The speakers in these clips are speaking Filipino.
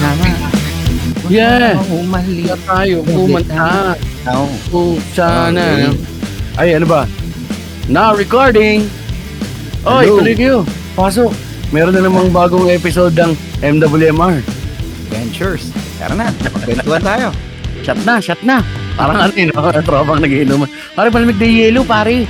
Tama. Yeah. Umali. Kaya tayo, kumanta. Oo. Oh, sana. Ay, ano ba? Now recording. Oy, Hello. tuloy kayo. Pasok. Meron na namang bagong episode ng MWMR. Ventures. Tara na. Kwentuhan tayo. Shot na, shot na. Parang ano yun, no? tropang nagiinom. Pare, malamig na yelo, pare.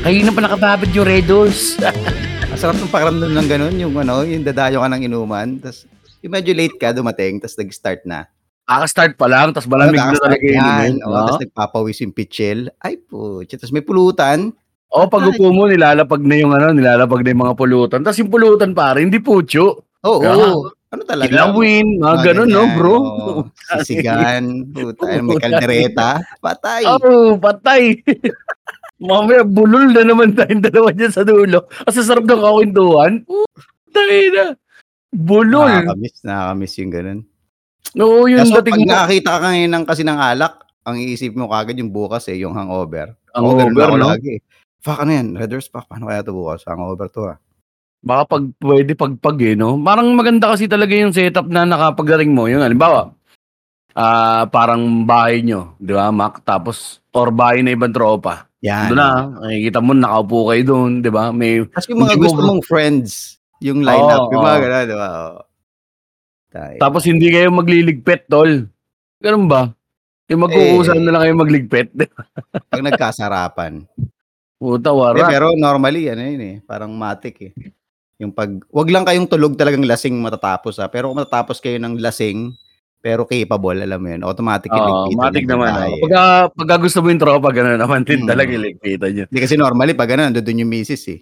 Kayo na pa nakababad yung Red Doors. Masarap ng pakiramdam ng ganun. Yung ano, yung dadayo ka ng inuman. Tapos, yung medyo late ka dumating. Tapos nag-start na. Kaka-start pa lang, tapos malamig na talaga yung yan. inumin. Oo, no? Tapos nagpapawis yung pitchel. Ay po. Tapos may pulutan. O, pag upo mo, nilalapag na yung ano, nilalapag na yung mga pulutan. Tapos yung pulutan, pare, hindi pucho. Oo. Yeah. Ano talaga? Kilawin, mga ganun, no, bro? oo. Sisigan. Puta, may kaldereta. Patay. Oh, patay. Mamaya, bulol na naman tayong dalawa dyan sa dulo. Kasi sarap ng kawentuhan. Tayo na. Bulol. Nakakamiss, nakakamiss yung ganun. Oo, yung Kaso pag dating mo. nakakita ka ngayon ng kasi ng alak, ang iisip mo kagad yung bukas eh, yung hangover. Ang Oo, ganun over, ako no? lagi. Fuck, ano yan? Red Doors Pack, paano kaya ito bukas? Hangover to ah. Baka pag pwede pagpag eh, no? Parang maganda kasi talaga yung setup na nakapagdating mo. Yung halimbawa, ah parang bahay nyo, di ba, Mac? Tapos, or bahay na ibang tropa. Yan. Doon na, nakikita mo, nakaupo kayo doon, di ba? May, Kasi yung mga Hindi mo- gusto mong friends, yung lineup, Oo, yung mga oo. gano'n, di ba? Oo. Tayo. tapos hindi kayo magliligpet, tol. Ganun ba? Yung magkukusan Eh. na lang kayo magligbet. Pag nagkasarapan. Puta, Eh, wara. pero normally, ano yun eh, parang matik eh. Yung pag, wag lang kayong tulog talagang lasing matatapos ha. Pero kung matatapos kayo ng lasing, pero capable, alam mo yun, automatic yung matik yung naman. babae. Oh. Pagka, pagka gusto mo yung tropa, gano'n naman din Mm. talaga iligpitan nyo. Hindi kasi normally, pag ano, doon yung misis eh.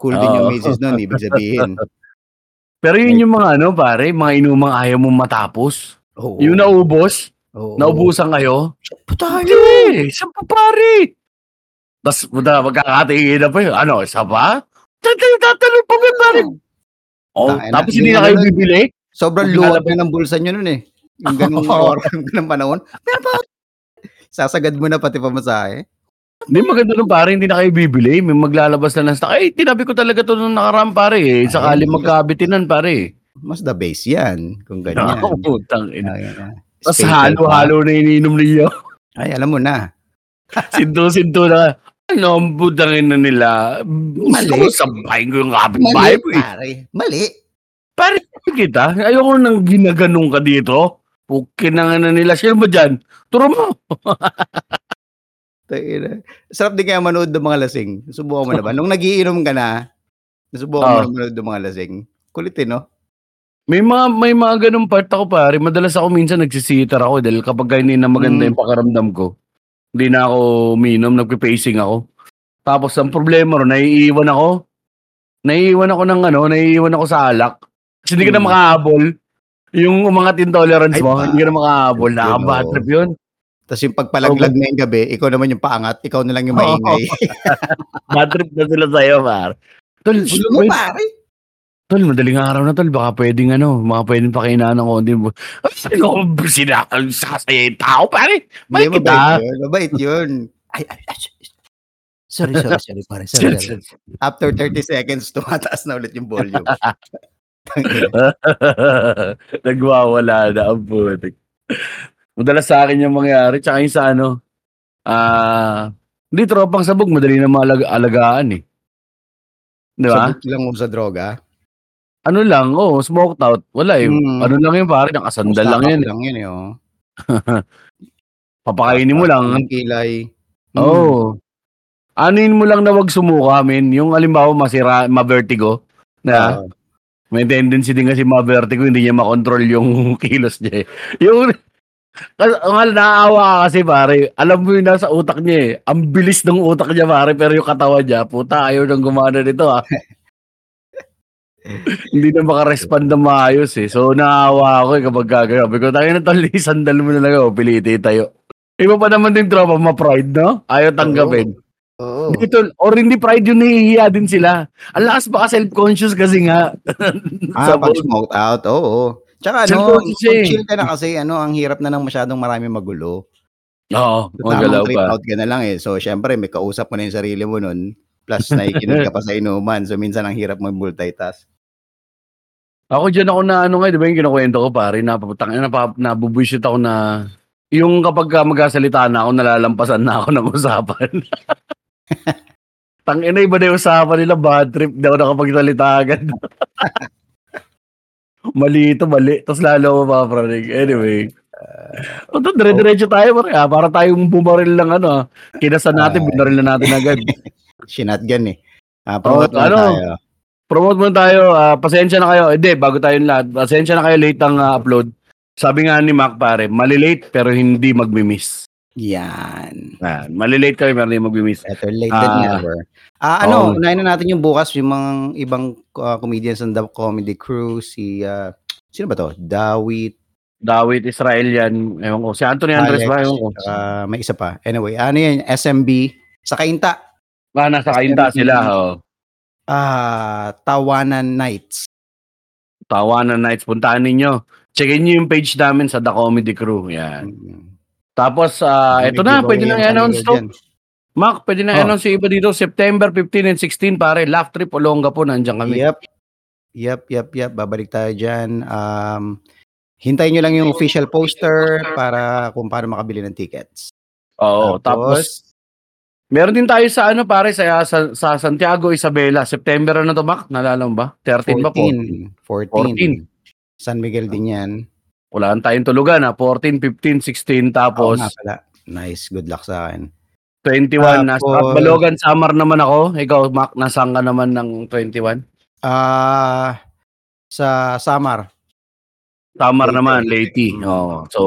Cool din yung misis nun, ibig sabihin. Pero yun yung mga ano, pare, mga inumang ayaw mong matapos. Oo. Yung naubos, Oo. naubusan kayo. tayo. Hindi, isa pa pare. Tapos, magkakatingin na pa yun. Ano, isa pa? Tatalo pa ba, pare? Oh, tapos hindi na kayo bibili? Sobrang luwag na ng bulsa nyo nun eh. Yung ganung Oo. oras, ganung panahon. Pero bakit? Sasagad mo na pati pamasahe. Hindi maganda nung pare, hindi na kayo bibili. May maglalabas na ng stock. Ay, tinabi ko talaga to nung nakaraan, pare. Eh. Sakali Ay, magkabitinan, pare. Mas the base yan. Kung ganyan. Ako, putang ina. Tapos Special halo-halo na ininom niyo. pa. Ay, alam mo na. Sinto-sinto na. Ano, ang budangin na nila. Mali. Mali. Sabahin ko yung kapitbahay Mali, ko eh. pare. Mali. Pare, kita. Ayoko nang ginaganong ka dito. Pukin na nga na nila. Sino ba dyan? Turo mo. Sarap din kaya manood ng mga lasing. Subukan mo na ba? Nung nagiinom ka na, nasubukan mo Oo. na manood ng mga lasing. Kulit eh, no? May mga may mga ganung part ako pare. Madalas ako minsan nagsisitar ako dahil kapag hindi na maganda Mm. yung pakaramdam ko. Hindi na ako uminom, nagpe-pacing ako. Tapos ang problema ro, naiiwan ako. Naiiwan ako ng ano, naiiwan ako sa alak. Kasi hindi ka na Mm. makahabol. Yung umangat intolerance Ay, mo, ba? hindi ka na makahabol. Oo. trip yun. Tapos yung pagpalaglag na yung gabi, ikaw naman yung paangat, ikaw na lang yung maingay. Bad trip na sila sa'yo, par. Tol, Gulo mo, pare. tol, madaling araw na tol. Baka pwedeng ano, baka pwedeng pakinaan ng konti. Ay, ako, sinakal, sasaya yung tao, pare. Hindi, May mabait kita. yun. Mabait yun. Ay, ay, ay, sorry, sorry, sorry, pare. Sorry, sorry. After 30 seconds, tumataas na ulit yung volume. Nagwawala na ang putik. Madalas sa akin yung mangyari. Tsaka yung sa ano, ah, hindi tropang sabog, madali na maalaga- alagaan eh. Di ba? Sabot lang mo sa droga. Ano lang, oh, smoked out. Wala eh. Mm. Ano lang yun pare, nakasandal lang yun. eh. lang yun, eh, oh. Papakainin mo lang. Ang kilay. Mm. Oo. Oh. Anin mo lang na wag sumuka, men. Yung alimbawa masira, ma-vertigo. Na, Oo. May tendency din kasi ma-vertigo, hindi niya makontrol yung kilos niya eh. Yung, naaawa ka kasi pare, alam mo yung nasa utak niya eh. Ang bilis ng utak niya pare, pero yung katawan niya, puta, ayaw nang gumana nito ah. hindi na makarespond na maayos eh. So, naawa ako eh kapag gagawin. Sabi ko, tayo na tali, sandal mo na lang ako, piliti tayo. Iba pa naman din tropa, ma-pride, no? Ayaw tanggapin. Oo. Dito, or hindi pride yun, nahihiya din sila. Ang lakas baka self-conscious kasi nga. Ah, pag smoked out, oo. Tsaka ano, Self-conscious eh. chill ka na kasi, ano, ang hirap na ng masyadong marami magulo. Oo, magalaw Tamang trip pa. out ka na lang eh. So, syempre, may kausap mo na yung sarili mo nun. Plus, nakikinig ka pa sa inuman. So, minsan ang hirap mag-multitask. Ako diyan ako na ano nga, 'di ba yung kinukuwento ko pare, napaputang napa nabubuwisit ako na yung kapag ka magsasalita na ako, nalalampasan na ako ng usapan. Tangina, iba na yung usapan nila, bad trip, ako nakapagsalita agad. mali ito, mali. Tapos lalo ako mapapranig. Anyway. Uh, ito, dire-diretso tayo, pare. Ah, para tayong bumaril lang, ano. ah. Kinasa natin, Ah. binaril na natin agad. Shinotgun eh. Oo, promote muna ano? tayo. Promote muna tayo. ah, pasensya na kayo. Hindi, bago tayo lahat. Pasensya na kayo late ang ah, upload. Sabi nga ni Mac, pare, malilate pero hindi magmi-miss. Yan. Ah, malilate kami pero hindi magmi-miss. Better late than Ah. never. Ah, ano, unahin na natin yung bukas, yung mga ibang ah, comedians ng The Comedy Crew, si, ah, sino ba to? Dawit, Dawit Israel yan. Ewan ko. Si Anthony Andres ba? Ewan ko. saka may isa pa. Anyway, ano yan, SMB, sa Kainta, Ah, nasa kainta SMB. sila. Oh. ah, Tawanan Nights. Tawanan Nights. Puntaan ninyo. Checkin nyo yung page namin sa The Comedy Crew. Yan. Mm. Tapos, ah, May ito na. Pwede na ang i-announce to. Mac, pwede na Oh. i-announce yung iba dito. September 15 and 16, pare. Laugh Trip Olonga po. Nandiyan kami. Yep. Yep, yep, yep. Babalik tayo dyan. Um, hintayin nyo lang yung official poster para kung paano makabili ng tickets. Oo. Tapos, meron din tayo sa ano, pare, sa, sa, sa Santiago, Isabela. September na to, Mac. Nalala mo ba? 13 ba po? 14. 14. San Miguel din yan. Wala tayong tulugan, ha? 14, 15, 16, Oo tapos nga pala. Nice. Good luck sa akin. 21. Nasa Tapos- Balogan, Samar naman ako. Ikaw, Mac, nasaan ka naman ng 21? Ah, sa Samar. Samar Leyte. naman, Leyte. Oo. So,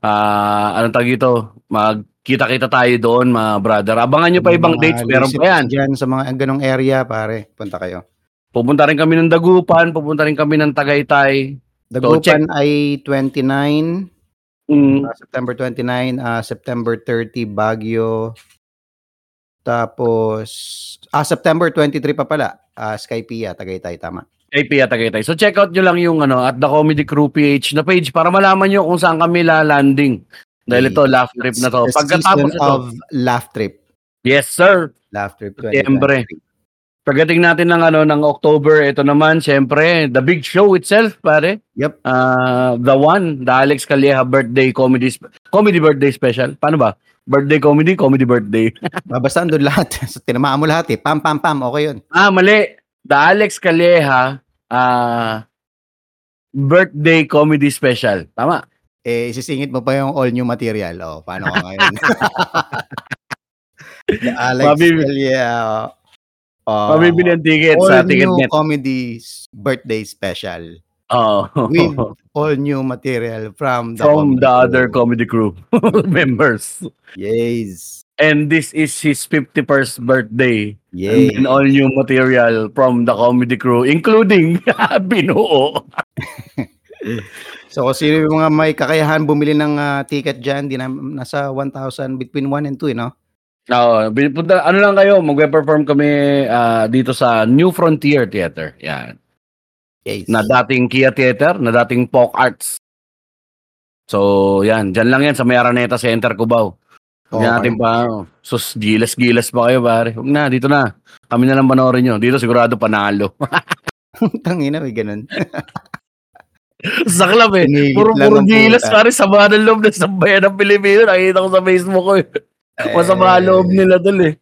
ah anong tawag ito? Magkita-kita tayo doon, mga brother. Abangan nyo pa ibang Mga dates, meron pa yan. Dyan sa mga ganong area, pare. Punta kayo. Pupunta rin kami ng Dagupan, pupunta rin kami ng Tagaytay. Dagupan ay 29, Mm, ah, September 29, ah, September 30, Baguio. Tapos, ah, September 23 pa pala, ah, Skypia, Tagaytay, tama. kay Pia Tagaytay. So check out nyo lang yung ano, at the Comedy Crew PH na page para malaman nyo kung saan kami la-landing. Dahil ito, laugh trip na to. Pagkatapos ito, of Laugh Trip. yes sir, Laugh Trip Setyembre. 2023. Pagdating natin ng ano ng October, ito naman syempre, the big show itself, pare. Yep. Ah, the one, the Alex Calleja birthday comedy sp- comedy birthday special. Paano ba? Birthday comedy, comedy birthday. Ah, Basta andun lahat. So, tinamaan mo lahat eh. Pam, pam, pam. Okay yun. ah, mali. The Alex Calleja ah birthday comedy special. Tama. Eh, isisingit mo pa yung all new material. Oh, paano ka ngayon? The Alex Mabib- Celia, uh, Mabibili ang ticket all sa new Ticketnet. comedy birthday special Oh. with all new material from the From comedy the other crew. comedy crew members. Yes. And this is his 51st birthday. Yes. And all new material from the comedy crew, including binuo. So kung sino yung mga may kakayahan bumili ng ah, ticket dyan, di na, nasa 1,000 between 1 and 2, eh, no? Oo, punta, ano lang kayo, magpe-perform kami ah, dito sa New Frontier Theater. Yan. Yes. Na dating Kia Theater, na dating Poc Arts. So, yan. Diyan lang yan sa May Araneta Center, Cubao. Huwag Okay. natin pa, ano, sus, gilas-gilas pa kayo, pare. Huwag na, dito na. Kami na lang panoorin nyo. Dito sigurado panalo. Tangina, may ganun. Saklap eh. Pinigit Puro, lang puro ng gilas, puta. pare. Sama ng loob ng sambayan ng Pilipino. Nakita ko sa Facebook ko eh. Masama Eh, loob nila dun eh.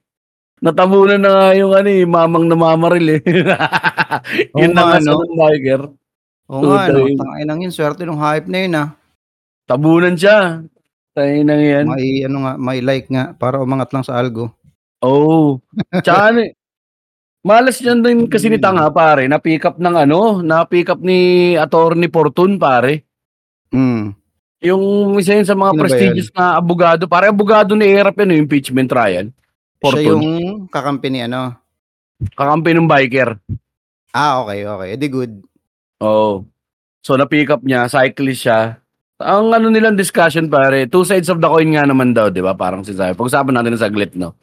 Natabunan na nga yung ano eh, mamang namamaril eh. yun Oo na nga, no? biker. Oo nga, no? Tutoy. Tangina yun, swerte nung hype na yun, ah. Tabunan siya. Na yan. May, ano nga, may like nga, para umangat lang sa algo. Oh. Tsaka ano eh. Malas yan din kasi ni Tanga pare, na-pick up ng ano, na-pick up ni Attorney Fortune pare. Hmm. Yung isa yun sa mga ba prestigious na abogado, pare abogado ni Erap yun, yung impeachment trial. Siya Fortune. yung kakampi ni ano. Kakampi ng biker. Ah, okay, okay. Edi good. Oh. So na-pick up niya, cyclist siya. Ang ano nilang discussion pare, two sides of the coin nga naman daw, 'di ba? Parang si Zay. Pag-usapan natin ng saglit, no.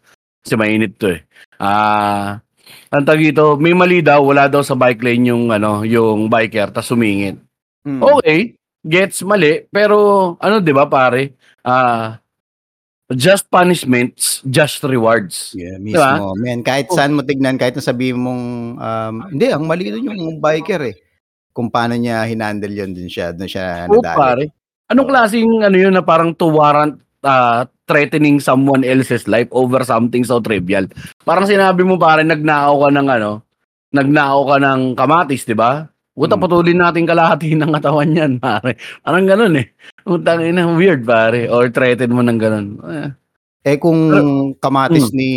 Kasi mainit 'to eh. Ah, ang tawag dito, may mali daw, wala daw sa bike lane yung ano, yung biker tas sumingit. Hmm. Okay, gets mali, pero ano 'di ba pare? Ah, just punishments, just rewards. Yeah, Diba? mismo. Man, kahit Oh. saan mo tignan, kahit sabihin mong, um, hindi, ang mali doon yung biker eh. kung paano niya hinandle yun din siya, doon siya nadali. pare. Anong klaseng ano yun na parang to warrant ah, threatening someone else's life over something so trivial? Parang sinabi mo pare, nagnakaw ka ng ano, nagnakaw ka ng kamatis, di ba? Puta, Hmm. putulin natin kalahati ng katawan yan, pare. Parang ganun eh. Utang ina, weird, pare. Or threaten mo ng ganun. Eh, Eh kung kamatis Hmm. ni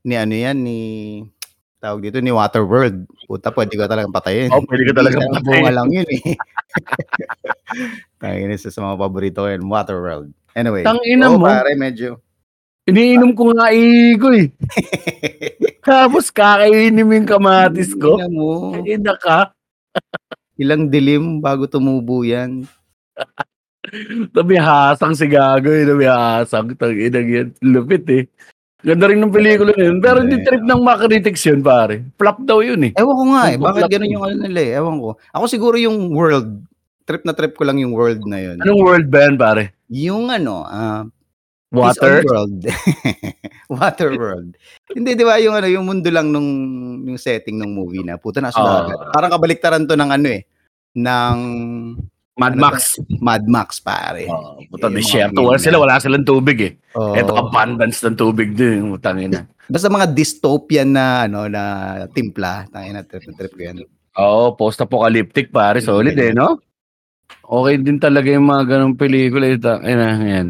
ni ano yan ni tawag dito ni Waterworld, puta pwede ka talagang patayin. oh, pwede ka talaga Isang patay. bunga lang yun eh. Tangin isa sa mga paborito ko yun, Waterworld. Anyway, Tangina oo, mo. pare medyo. Iniinom ko nga igo eh. Tapos kakainin mo yung kamatis ko. Tingnan mo, Ina ka. Ilang dilim bago tumubo yan. Nabihasang si Gago eh. Nabihasang. Tangina yan. Lupit eh. Ganda rin ng pelikula na yun. Pero hindi trip ng mga critics yun, pare. Flop daw yun eh. Ewan ko nga eh, bakit ganun yung ano nila eh, ewan ko. Ako siguro yung world, trip na trip ko lang yung world na yun. Anong world ba yan, pare? Yung ano, ah, Water? World. Water World. Hindi, di ba, yung ano, yung mundo lang nung yung setting ng movie na, puta na sa Ah. dagat. Parang kabaliktaran to ng ano eh, ng Mad Ano Max. Mad Max, pare. Oh, puta, Yung mga desierto. film Wala sila, wala silang tubig eh. Oo. Ito abundance ng tubig din. Utangin na. Basta mga dystopian na, ano, na timpla. Tangin na, trip na trip ko yan. Oo, oh, post-apocalyptic pare. Solid eh, no? Okay din talaga yung mga ganong pelikula. Ito. Ayan, ayan.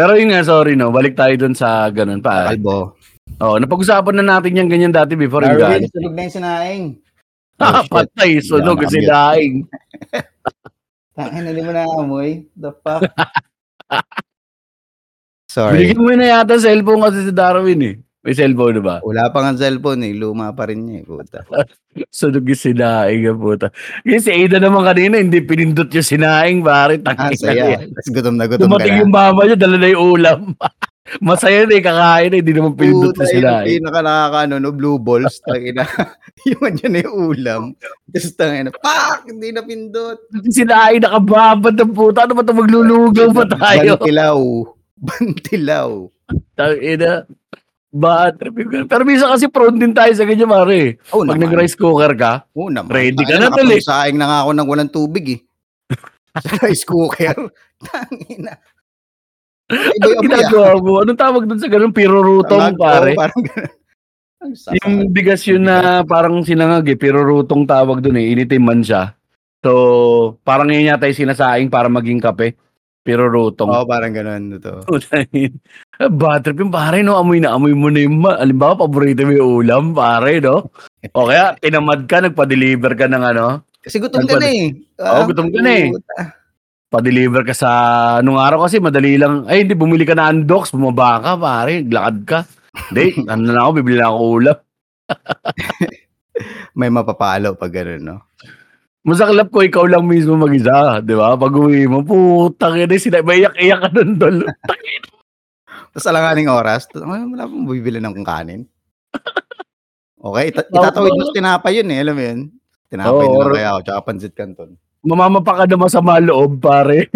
Pero yun nga, sorry no. Balik tayo dun sa ganun pare. Kalbo. Oo, napag-usapan na natin yan ganyan dati before yung Darwin, sunog na yung sinaing. Ah, Oh, patay, sunog si Daing. Tangin na, mo naamoy. The fuck? Sorry. Binigyan mo na yata cellphone kasi si Darwin eh. May cellphone na ba? Wala pa nga cellphone eh. Luma pa rin niya eh. Puta. Sunog yung sinaing ang puta. Yung si Ada naman kanina, hindi pinindot yung sinaing, pare. Ah, saya. Tapos gutom na gutom ka Dumating na. yung mama niya, dala na yung ulam. Masaya na eh, kakain na, hindi naman pinindot Puta, yung yun ang sinaing. pinaka no, blue balls. Tangina. yung andyan na yung ulam. Tapos tangina, pak! Hindi na pindot. Sinaing nakababad ng puta. Ano ba ito maglulugaw pa tayo? Bantilaw. Bantilaw. Tangina. Bad trip. Pero minsan kasi prone din tayo sa ganyan, mare. Oo Pag naman. nag-rice cooker ka, Oo naman. ready ka Tangina, na tol eh. nakapagsaing na nga ako ng walang tubig eh. Sa rice cooker. Tangina. Ano ginagawa mo? Anong tawag dun sa ganun? Pirurutong, pare. oo, Parang ganun. Yung bigas yun na parang sinangag eh, pirurutong tawag dun eh, initin man siya. So, parang yun yata yung sinasaing para maging kape. Pirurutong. Oo, parang ganun. Ito. Bad trip yung pare, no? Amoy na amoy mo na yung, ma- alimbawa, paborito mo yung ulam, pare, no? O kaya, tinamad ka, nagpa-deliver ka ng ano, Kasi gutom ka na eh. Oo, gutom ka na eh. pa-deliver ka sa, nung araw kasi, madali lang, ay, hindi, bumili ka na undox, bumaba ka, pare, lakad ka. Hindi, ano na ako, bibili na ako ulam. May mapapalo pag gano'n, no? Masaklap ko, ikaw lang mismo mag-isa, di ba? Pag uwi mo, putang ina, sila, may iyak-iyak ka nun, dol. Tapos alanganing oras, wala pong bibili ng kanin. Okay, ita- itatawid mo sa tinapay yun eh, alam mo yun? Tinapay Oo, na lang kaya ako, tsaka pansit canton. Mamamapa ka na masama loob, pare.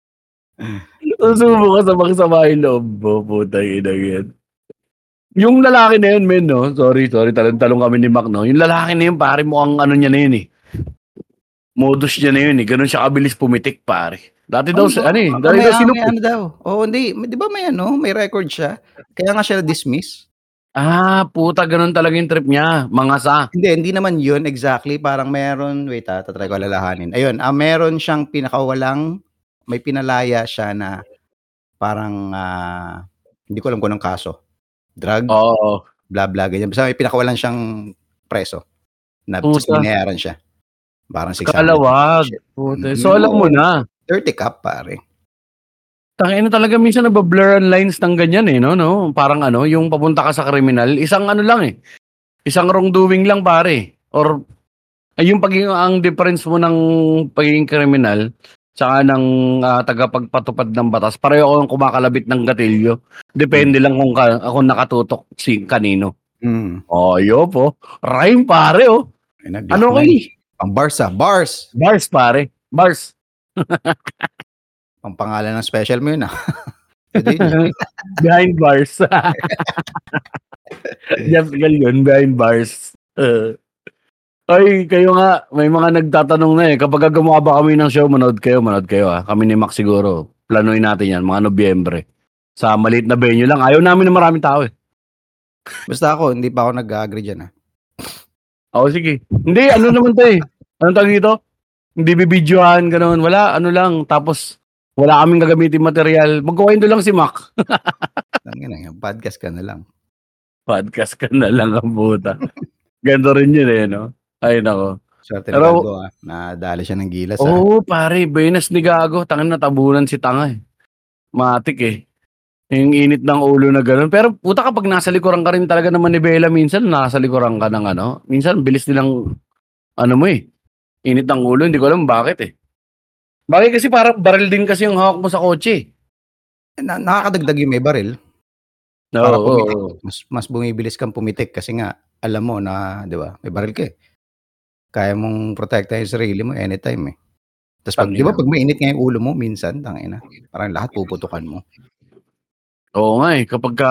Susubo ka sa magsama yung loob mo, putang ina yan. Yung lalaki na yun, men, no? Sorry, sorry, talong-talong kami ni Mac, no? Yung lalaki na yun, pare, mukhang ano niya na yun, eh. Modus niya na yun, eh. Ganun siya kabilis pumitik, pare. Dati daw, ano eh, dati may, daw may, sinup. ano daw. Oo, hindi. Di ba may ano, may record siya? Kaya nga siya dismiss. Ah, puta, ganun talaga yung trip niya. Mangasa. Hindi, hindi naman yun exactly. Parang meron, wait ha, tatry ko alalahanin. Ayun, ah, meron siyang pinakawalang, may pinalaya siya na parang, ah, hindi ko alam kung anong kaso. Drug, Oo. bla bla, ganyan. Basta may pinakawalan siyang preso. Na binayaran siya. Parang 600. Kalawag. Mm, So, alam mo na. 30 cup, pare. Tangina talaga minsan nabablur ang lines ng ganyan eh, no? no? Parang ano, yung papunta ka sa kriminal, isang ano lang eh. Isang wrongdoing lang pare. Or ay yung pagiging ang difference mo ng pagiging kriminal tsaka ng ah, tagapagpatupad ng batas. Pareho akong kumakalabit ng gatilyo. Depende lang kung ka, ako nakatutok si kanino. Mm. Oh, yo po. Rhyme pare oh. Ay, Ano kay? Pang bars ah, bars. Bars pare. Bars. Pang pangalan ng special mo yun ah. Yun. behind bars. Jeff Gal yun, behind bars. Uh, Ay, kayo nga, may mga nagtatanong na, eh, kapagka gumawa ba kami ng show, manood kayo, manood kayo, ah. Kami ni Max siguro, planuhin natin 'yan mga Nobyembre. Sa maliit na venue lang, ayaw namin ng maraming tao, eh. Basta ako, hindi pa ako nag-a-agree diyan, ah. Oo, sige. Hindi, ano naman 'to, eh, anong tawag dito? Hindi bibidyohan, gano'n, wala, ano lang, tapos wala kaming gagamiting materyal, magkukuwento lang si Mac. Tangina, podcast ka na lang. Podcast ka na lang ang puta. Ganito rin 'yun, eh, 'no? Ay naku. Swerte ni Pero Gago, ah, nadali siya ng gilas, ah. Oo, pare, benas ni Gago, tangina natabunan si tanga, eh. Matik, eh. Yung init ng ulo na gano'n. Pero puta kapag nasa likuran ka rin talaga ng manibela minsan, nasa likuran ka ng ano, minsan bilis nilang ano mo, eh, init ng ulo, hindi ko alam bakit, eh. Bagay kasi parang baril din kasi yung hawak mo sa kotse, eh. Na nakakadagdag yung may baril. Para oo, pumitik, oo. mas mas bumibilis kang pumitik kasi nga alam mo na, 'di ba, may baril ka, eh. Kaya mong protektahin yung sarili mo anytime, eh. Tas 'pag 'di ba. 'pag mainit nga yung ulo mo minsan, tangina, parang lahat puputukan mo. Oo nga, eh, kapagka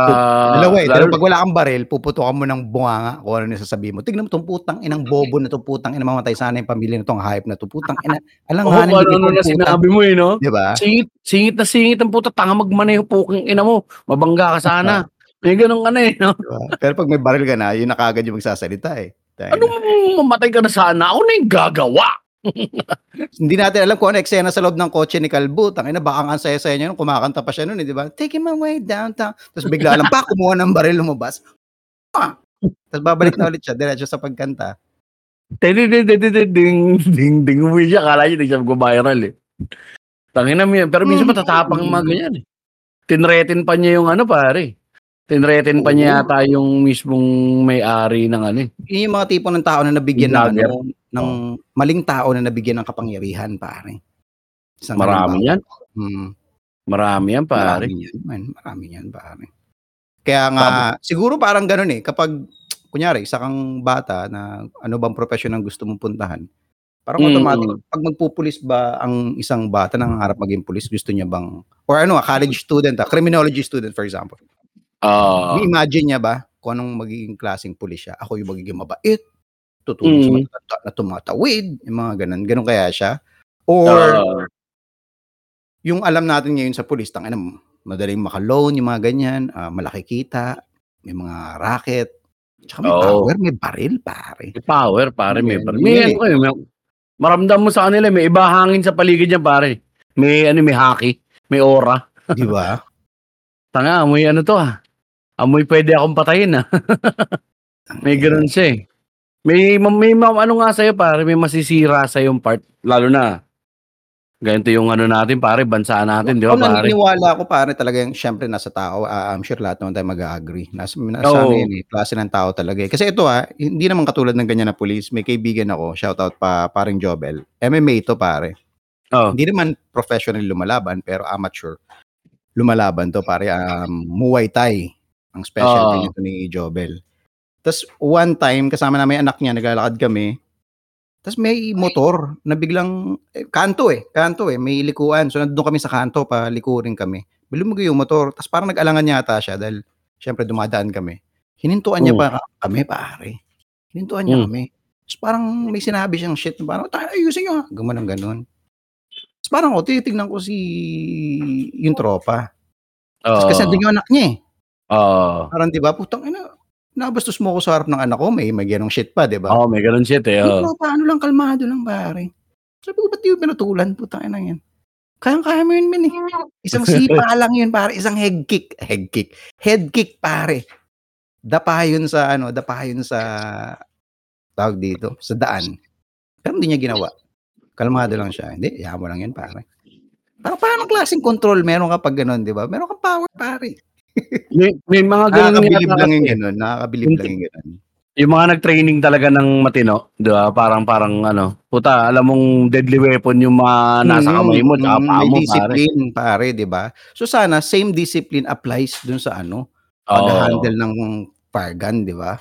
Dalawa, eh, pero 'pag wala kang baril, puputukan mo ng bunganga kung ano sasabihin mo. "Tignan mo 'tong putang inang bobo na 'to, putang ina, mamatay sana yung pamilya nitong hayop na 'to, putang ina, Oo, alanganin kung mo ano-ano na puta." sinabi mo, eh, 'no? 'Di ba? Singit singit na singit ang puta, tanga magmaneho, pukang ina mo, mabangga ka sana. May gano'ng ano, eh, 'no? 'Di ba? Pero 'pag may baril ka na, yun na kaagad yung magsasalita, eh. Tangina. Anong mamatay ka na sana, ako na yung gagawa. Hindi natin alam kung ano eksena sa loob ng kotse ni Kalbo. Tangina, baka ang saya-saya niya nun, kumakanta pa siya nun, eh, 'di ba? "Taking my way downtown." Tapos bigla lang, pak, kumuha ng baril, lumabas. Ah! Tapos babalik na ulit siya, diretso sa pagkanta. Ding, ding, ding, umuwi siya, akala niya hindi siya magba-viral, eh. Tangina pero minsan matatapang yung mga ganyan, eh. Tinretin pa niya yung ano, pare. Tinretin pa niya yata yung mismong may-ari ng ano, eh. Yun yung mga tipo ng tao na nabigyan ng Vlogger. ano, ng maling tao na nabigyan ng kapangyarihan, pare. Isang Marami yan. Mm. Marami yan, pare. Marami yan, man. Marami yan, pare. Kaya nga, siguro parang ganun eh, kapag, kunyari, isa kang bata na ano bang profession ang gusto mong puntahan, parang Mm. automatic, pag magpupulis ba ang isang bata na nangarap maging pulis, gusto niya bang, or ano, a college student, a criminology student, for example. Oo. I-imagine niya ba kung anong magiging klaseng pulis siya? Ako yung magiging mabait, tutulong sa Mm. matatanda na tumatawid, yung mga ganun. Ganun kaya siya? Or, Oo. yung alam natin ngayon sa pulis, tangina, madaling maka-loan, yung mga ganyan, ah, malaki kita, may mga racket, tsaka may Oo. power, may baril, pare. May power, pare. May, Yan, pare. yun may, eh. ano kayo, may, maramdam mo sa kanila, may iba hangin sa paligid niya, pare. May, ano, may haki, may aura. Di ba? Tanga, amoy ano to ah. Amoy pwede akong patayin ah. may ganun siya eh. May, may, may ano nga sa'yo pare, may masisira sa yung part. Lalo na, ganito yung ano natin pare, bansa natin, di ba pare? naniniwala ako pare talaga yung syempre nasa tao, ah, I'm sure lahat naman tayo mag-agree. Nasa, nasa Oo. ano yun eh, klase ng tao talaga eh. Kasi ito ah, hindi naman katulad ng ganyan na police. May kaibigan ako, shoutout pa paring Jobel. MMA to pare. Oh. Hindi naman professional lumalaban, pero amateur. Lumalaban to pare, um, Muay Thai. Ang specialty Oo. nito ni Jobel. Tapos one time, kasama namin yung anak niya, naglalakad kami. Tapos may motor na biglang, eh, kanto eh, kanto eh, may likuan. So nandun kami sa kanto, palikurin kami. Bilumugo yung motor. Tapos parang nag-alangan yata siya dahil syempre dumadaan kami. Hinintuan niya Mm. pa kami, pare. Hinintuan niya Mm. kami. Tapos parang may sinabi siyang shit. Parang, tayo ayusin niyo ha. Gumanong ganun. Tapos parang ako, titignan ko si yung tropa. Tapos kasi nandun yung anak niya eh. Oo. Parang di ba, putang ina, nabastos mo ko sa harap ng anak ko, may may ganong shit pa, di ba? Oo, may ganun shit eh. Tropa, ano lang, kalmado lang, pare. Sabi ko, ba't di mo pinutulan? Putang ina yan. Kayang-kaya mo yun, min eh. Isang sipa lang yun, pare. Isang head kick. Head kick. Head kick, pare. Dapa yun sa, ano, dapa yun sa, tawag dito, sa daan. Pero hindi niya ginawa. Kalmado lang siya. Hindi, yaman mo lang yan, pare. Parang paano klaseng control meron ka pag ganun, di ba? Meron kang power, pare. May, may mga ganun Nakakabilib lang yung ganun. Nakakabilib lang yung ganun. Yung mga nag-training talaga ng matino, di ba? Parang, parang ano, puta, alam mong deadly weapon yung mga nasa Mm, kamay mo, tsaka mm, paa may mo, pare. discipline, pare, 'di ba? So sana same discipline applies dun sa ano, pag-handle ng fire gun, 'di ba?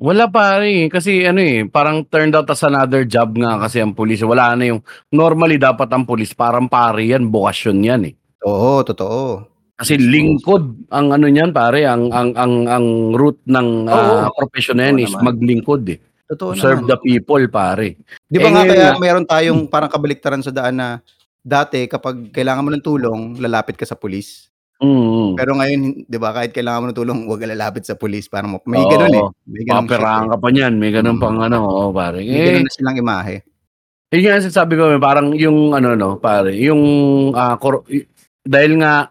Wala pare, kasi ano eh, parang turned out as another job nga kasi ang pulis. Wala na yung, normally dapat ang pulis, parang pare yan, bukasyon yan eh. Oo, totoo. Kasi lingkod ang ano niyan pare, ang ang ang ang root ng ah, profession na yan is naman. maglingkod eh. Totoo Serve naman. the people, pare. 'Di ba Eh, nga kaya nga meron tayong parang kabaliktaran sa daan na dati kapag kailangan mo ng tulong, lalapit ka sa pulis. Mm. Pero ngayon, 'di ba, kahit kailangan mo ng tulong, huwag lalapit sa pulis parang ma may gano'n, eh, Oo, may shit, paperahan eh. ka pa niyan, may gano'n Mm. pang ano, oo, pare. May Eh gano'n na silang imahe. Yun nga sinasabi ko, eh, parang yung ano 'no, pare, yung, ah, kor dahil nga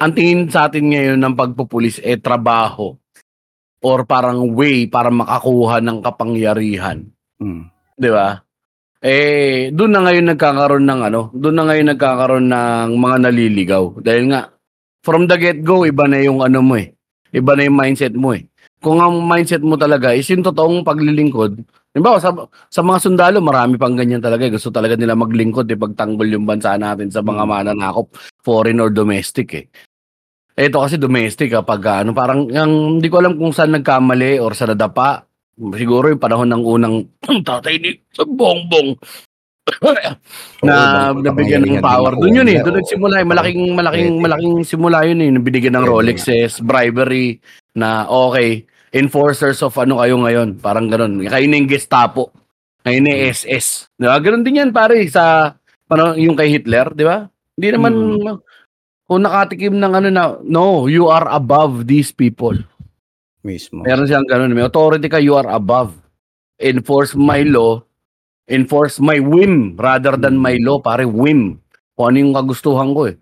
ang tingin sa'tin ngayon ng pagpupulis, eh, trabaho or parang way para makakuha ng kapangyarihan, Hmm. 'di ba? Eh, dun na ngayon nagkakaroon ng ano, dun na ngayon nagkakaroon ng mga naliligaw. Dahil nga from the get-go iba na yung ano mo, eh, iba na yung mindset mo, eh. Kung ang mindset mo talaga is yung totoong paglilingkod, halimbawa sa sa mga sundalo marami pang ganyan talaga, eh, gusto talaga nila maglingkod, eh, ipagtanggol yung bansa natin sa mga Mm. mananakop, foreign or domestic, eh. Ito kasi domestic kapag ano, parang ang hindi ko alam kung saan nagkamali or sa nadapa. Siguro yung panahon ng unang tatay ni Bongbong na nabigyan ng power. Dun yun, eh, oo. nagsimula, eh, malaking malaking malaking simula yun, eh, nabinigyan ng. Rolexes, bribery na okey, enforcers of ano kayo ngayon, parang gano'n. Kayo na yung Gestapo, kayo na yung Hmm. SS, 'di ba? Gano'n din yan pare sa panahon yung kay Hitler, 'di ba? Hindi naman Mm. Kung nakatikim ng ano na, no, you are above these people. Mismo. Meron siyang gano'n, may authority ka, you are above. Enforce my law, enforce my whim rather than my law, pare, whim. Kung ano yung kagustuhan ko, eh.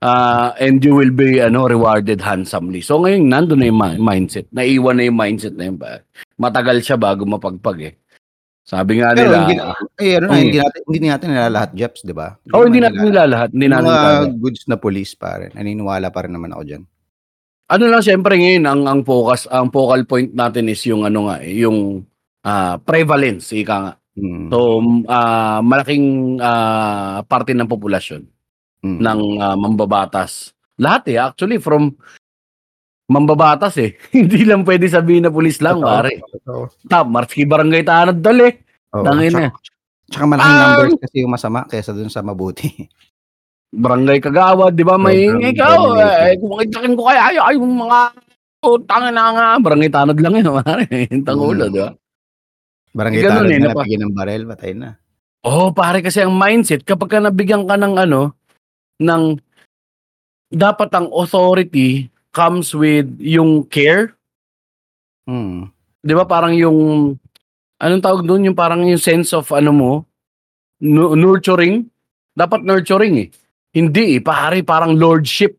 Ah, and you will be ano rewarded handsomely. So ngayon nandun na yung mi mindset, naiwan na yung mindset na yun. Matagal siya bago mapagpag, eh. Sabi nga Pero nila hindi na eh, ano na, Hmm. hindi natin hindi natin nilalahat, Jeps, 'di ba? Oo, hindi natin nilalahat, hindi natin mga nilalahat. goods na pulis pare, naniniwala pa rin naman ako diyan. Ano lang siyempre ngayon ang ang focus, ang focal point natin is yung ano nga, eh, yung, ah, prevalence, ika nga. Mm. So, ah, malaking, ah, parte ng populasyon Mm. ng, ah, mambabatas. Lahat, eh, actually from mambabatas, eh. Hindi lang puwede sabihin na pulis lang, Totoo, pare. totoo. Tap, maski barangay tanod dali. Oo, Tangina. tsaka tsaka malaking Ah! numbers kasi yung masama kaysa dun sa mabuti. Barangay Kagawad, 'di ba? May Sobrang ikaw, eh, kung kitsakin ko kaya ay ay yung mga putang ina nga, barangay tanod lang yun, pare. Hintang ulo, Mm. 'di ba? Barangay Ganun, tanod eh, nga napa nabigyan ng barel, patay na. Oo, pare kasi ang mindset kapagka nabigyan ka ng ano, ng dapat ang authority comes with yung care. Mm. 'Di ba parang yung anong tawag dun, yung parang yung sense of ano mo, nu nurturing. Dapat nurturing, eh. Hindi, eh, pare parang lordship.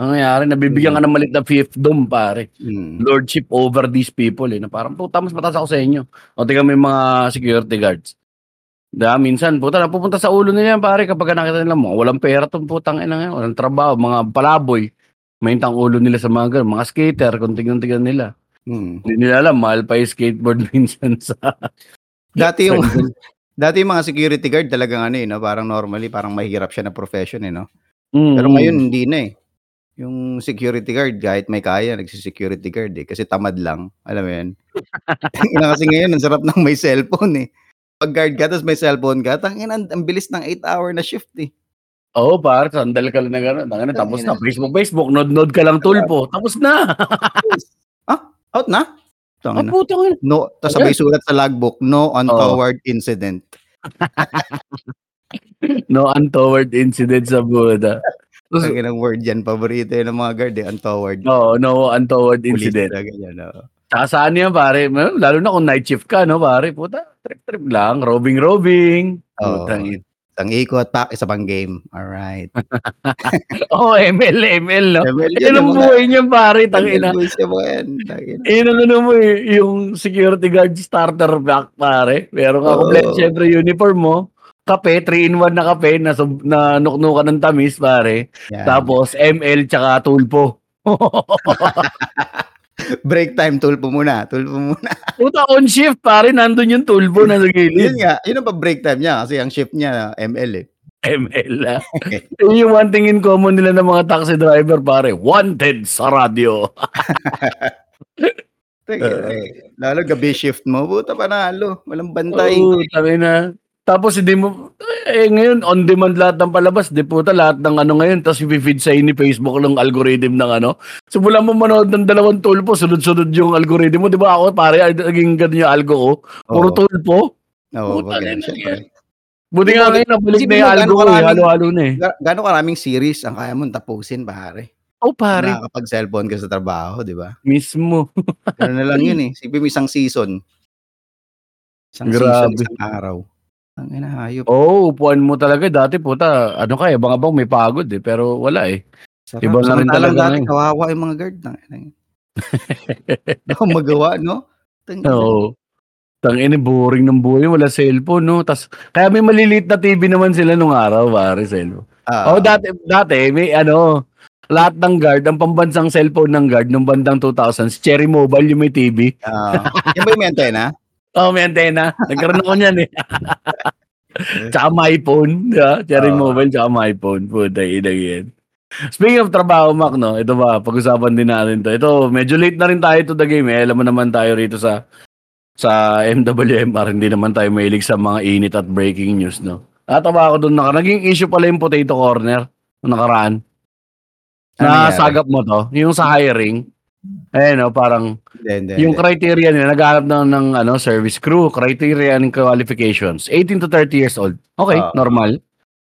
Ang nangyari nabibigyan ka Mm. ng maliit na fiefdom, pare. Mm. Lordship over these people, eh, na parang, "Puta mas mataas ako sa inyo." O tingnan mo yung mga security guards. 'Di ba minsan puta napupunta sa ulo nila yan, pare, kapagka nakita nila mga walang pera 'tong putang ina yan, walang trabaho, mga palaboy. Mainit ang ulo nila sa mga gano'n, mga skater kung tignan-tignan nila. Mm. Hindi nila alam mahal pa yung skateboard minsan sa Dati yung dati yung mga security guard talagang ano, eh, 'no, parang normally parang mahirap siya na profession, eh, 'no? Mm, Pero ngayon hindi na, eh. Yung security guard kahit may kaya nagse-security guard, eh, kasi tamad lang, alam mo yun? Tangina kasi ngayon ang sarap ng may cellphone, eh. 'Pag guard ka tapos may cellphone ka, tangina ang ang bilis ng 8 hour na shift, eh. Oo, pare sandal ka lang na gano'n, tangina tapos na. Facebook, Facebook, nod-nod ka lang tulpo, tapos na. Ah, out na? Ah, Tangina. putang ina. No, Ayan. sabay sulat sa logbook, no untoward incident. No untoward incident sa Buda. Tapos Tanginang word yan, paborito yan ng mga guard, eh, untoward. Oo, no untoward Police incident. na ganyan, oo. Tsaka saan yan pare, lalo na kung night shift ka 'no pare, puta trip-trip lang, robing-robing. Oo. Putang ina. Isang ikot, pak, isa pang game. Alright. Oo, ML, ML 'no. ML ang yung buhay niyan pare, tangina. Yun ang ano mo eh, yung security guard starter pack pare. Meron ka kompleto Oo. siyempre uniform mo, kape, 3-in-1 na kape na na nuknukan ng tamis pare. Yan. Tapos ML tsaka tulpo. Break time, tulpo muna, tulpo muna. Puta on shift pare, nandun yung tulpo na sa Yun nga, yun ang pa break time niya kasi ang shift niya ML, eh. ML ah. Yun yung one thing in common nila ng mga taxi driver pare, wanted sa radyo. Tangina, eh. Lalo gabi shift mo, puta panalo, walang bantay. Oo, tangina. Tapos hindi mo eh, ngayon on demand lahat ng palabas, 'di puta lahat ng ano ngayon tapos i-feed sa ni Facebook ng algorithm ng ano. So mula mo manood ng dalawang tulpo, sunod-sunod yung algorithm mo, 'di ba? Ako pare naging ganun yung algo ko. Puro Oo. tulpo. Oo, Puta wag na. Buti nga ngayon nabalik na yung algo ko, eh, halo-halo na eh. Ga- Gaano karaming series ang kaya mong tapusin, pare? Oh pare, Nakakapag-cellphone ka sa trabaho, di ba? mismo. Gano'n na lang yun eh. Isipin mo isang season. Isang Grabe. season, isang araw. Ang inahayop. Oo, oh, upuan mo talaga dati puta. Ano kaya, bang abang may pagod eh, pero wala eh. Sarap. Iba na rin talaga dati, ngayon. kawawa yung mga guard. Tangina. Ako magawa, no? Tangina. Oo. Tangina, boring ng buhay, wala cellphone, no? Tas, kaya may maliliit na TV naman sila nung araw, pare, cellphone. Ah, oh, dati, dati, may ano, lahat ng guard, ang pambansang cellphone ng guard nung bandang 2000s, Cherry Mobile yung may TV. ah. yan ba yung antena? Oh, may antena. Nagkaroon ako niyan eh. tsaka my phone. Yeah? Cherry Oo. Mobile, tsaka my phone. Puta, inang yan. Speaking of trabaho, Mac, no? Ito ba, pag-usapan din natin to. Ito, medyo late na rin tayo to the game. Eh. Alam mo naman tayo rito sa sa MWMR, hindi naman tayo mahilig sa mga init at breaking news, no? Natawa ako doon, naka, naging issue pala yung potato corner nakaraan. Ano Na sagap mo to, yung sa hiring. Eh, no, parang Hindi, hindi, yung criteria nila, naghahanap ng, ng ano, service crew, criteria and qualifications. 18 to 30 years old. Okay, Ah. normal.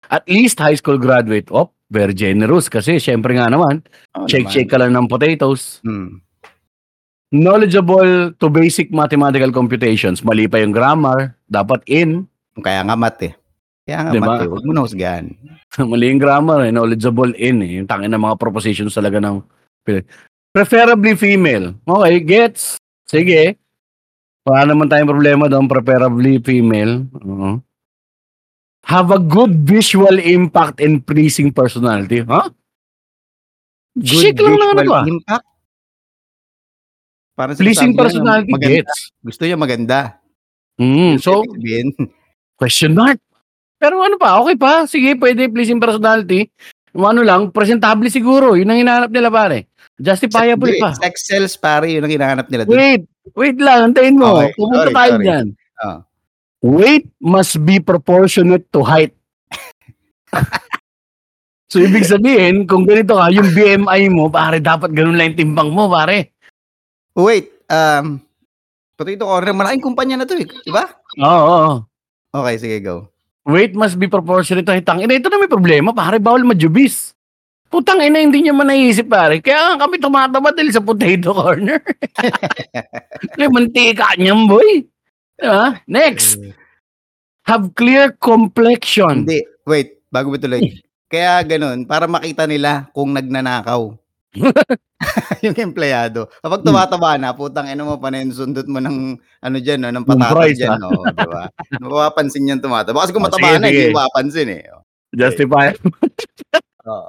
At least high school graduate. Oh, very generous kasi syempre nga naman, shake naman. shake ka lang ng potatoes. Hmm. Knowledgeable to basic mathematical computations. Mali pa yung grammar, dapat in. Kaya nga mat eh. Kaya nga Diba? mat eh. Huwag mo na husgahan. Mali yung grammar, eh. knowledgeable in. Eh. Yung tangin ng mga propositions talaga ng preferably female. Okay, gets. Sige. Wala naman tayong problema doon, preferably female. Oo. Have a good visual impact and pleasing personality. Huh? Chic lang naman ito ah. impact. Pleasing sinasabi niya na personality maganda. gets. Gusto niya maganda. Mm, so, question mark. Pero ano pa, okay pa. Sige, pwede pleasing personality. Yung ano lang, presentable siguro. Yun ang hinahanap nila pare. Justifiable pa. Sex cells, pare, yun ang hinahanap nila doon. Wait, wait lang, antayin mo. Okay, Pupunta sorry, tayo sorry. dyan. Ah. Weight must be proportionate to height. so, ibig sabihin, kung ganito ka, yung BMI mo, pare, dapat ganun lang yung timbang mo, pare. Wait, um, potato corner, malaking kumpanya na to eh. Diba? Oo, oo. Okay, sige, go. Weight must be proportionate to height. Ina, ito na may problema, pare, bawal majubis. Putang ina, hindi niya man naisip, pare. Kaya nga kami tumataba dahil sa potato corner. Kaya mantika niyan, boy. Diba? Next, have clear complexion. Hindi, wait, bago mo tuloy. Kaya ganun, para makita nila kung nagnanakaw. yung empleyado. Kapag tumataba na, putang ina mo pa na yun, sundot mo ng ano dyan, no, ng Yung patatas price, dyan. No, diba? Mapapansin yan tumataba. Kasi kung Oh, mataba sige, na, hindi sige. mo mapapansin eh. Justify. Oh.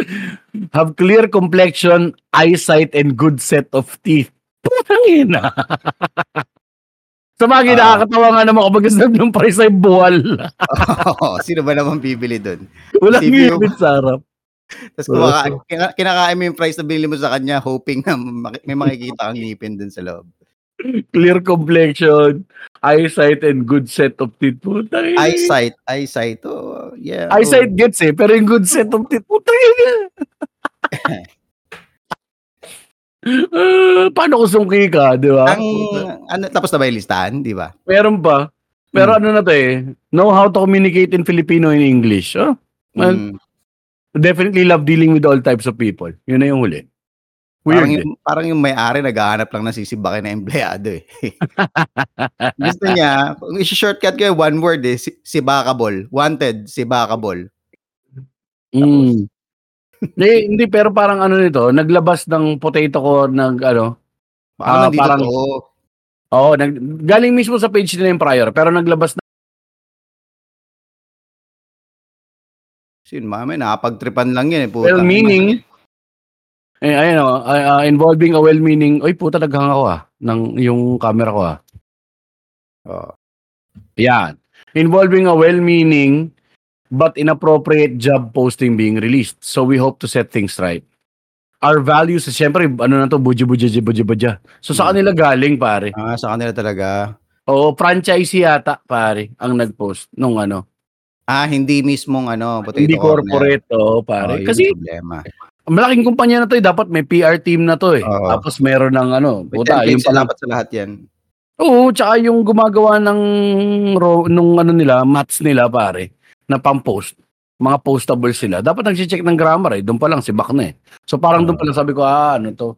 have clear complexion, eyesight, and good set of teeth. Putang ina. Sa bagay, Ah. nakakatawa nga naman kapag serve ng price ay buwal. Sino ba naman bibili dun? Walang CPU. ngipit sa harap. Tapos kumaka- kina- kinakain mo yung price na binili mo sa kanya, hoping na may makikita kang ngipin dun sa loob. Clear complexion, eyesight, and good set of teeth. Putang ina. Eyesight, eyesight. Oh, yeah. Eyesight gets eh, pero yung good set of teeth, putang ina. Ah, paano ko sungki ka, di ba? Ang, ano, tapos na ba yung listahan, di ba? Meron pa. Pero ano na to eh, know how to communicate in Filipino and English. Oh, well, Mm. Definitely love dealing with all types of people. Yun na yung huli. Parang Weird eh. yung, parang yung may-ari naghahanap lang ng sisibakin na empleyado eh. Gusto niya, kung isi-shortcut ko one word eh, si, si Bakabol. Wanted, si Bakabol. Mm. hindi, hindi, pero parang ano nito, naglabas ng potato ko ng ano, naman dito parang- to. oh, nag, galing mismo sa page nila yung prior, pero naglabas Sin, mami, nakapagtripan lang yun eh. Puta. well meaning, eh, ayun o, ah, ah, involving a well meaning, oy puta naghang ako ah, ng yung camera ko ah. Oh. Yan. Involving a well-meaning but inappropriate job posting being released. So we hope to set things right. Our values, siyempre, ano na to, budya budya budya budya. So sa Hmm. kanila galing, pare. Ah, sa kanila talaga. Oo, franchisee yata pare ang nag-post nung ano. Ah, hindi mismong ano, potato Hindi corporate, oo Oo, pare. yun Kasi problema. malaking kumpanya na 'to, eh, dapat may PR team na 'to, eh. Oo. Tapos meron ng ano, puta yung palang dapat sa lahat yan. Oo, tsaka yung gumagawa ng raw nung ano nila, mats nila pare, na pang-post, mga postables sila. Dapat nagche-check ng grammar, eh. Do'n pa lang sibak na, eh. So parang do'n Oo. pa lang sabi ko, ah, ano 'to.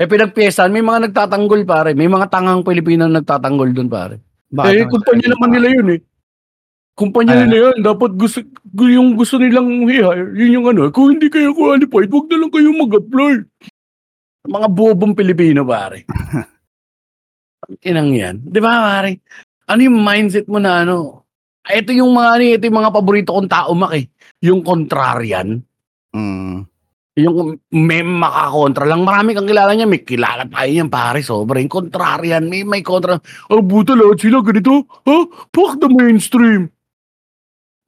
Eh, pinagpiyesahan may mga nagtatanggol pare, may mga tangang Pilipino na nagtatanggol do'n pare. Bakit Eh, kumpanya naman nila yun, eh. Kumpanya Ano? nila yun, dapat gusto gu yung gusto nilang i-hire, yun yung ano, kung hindi kayo qualified, wag na lang kayo mag-apply. Mga bobong Pilipino pare. Inang yan. Di ba pare? Ano yung mindset mo na ano? Ah, Ito yung mga ano, ito yung mga paborito kong tao mak eh. Yung contrarian. Mm. Yung may makakontra lang. Marami kang kilala niya. May kilala tayo niyan, pare. Sobrang contrarian. May, may kontra. Oh, buta lahat sila. Ganito. Ha? Fuck the mainstream.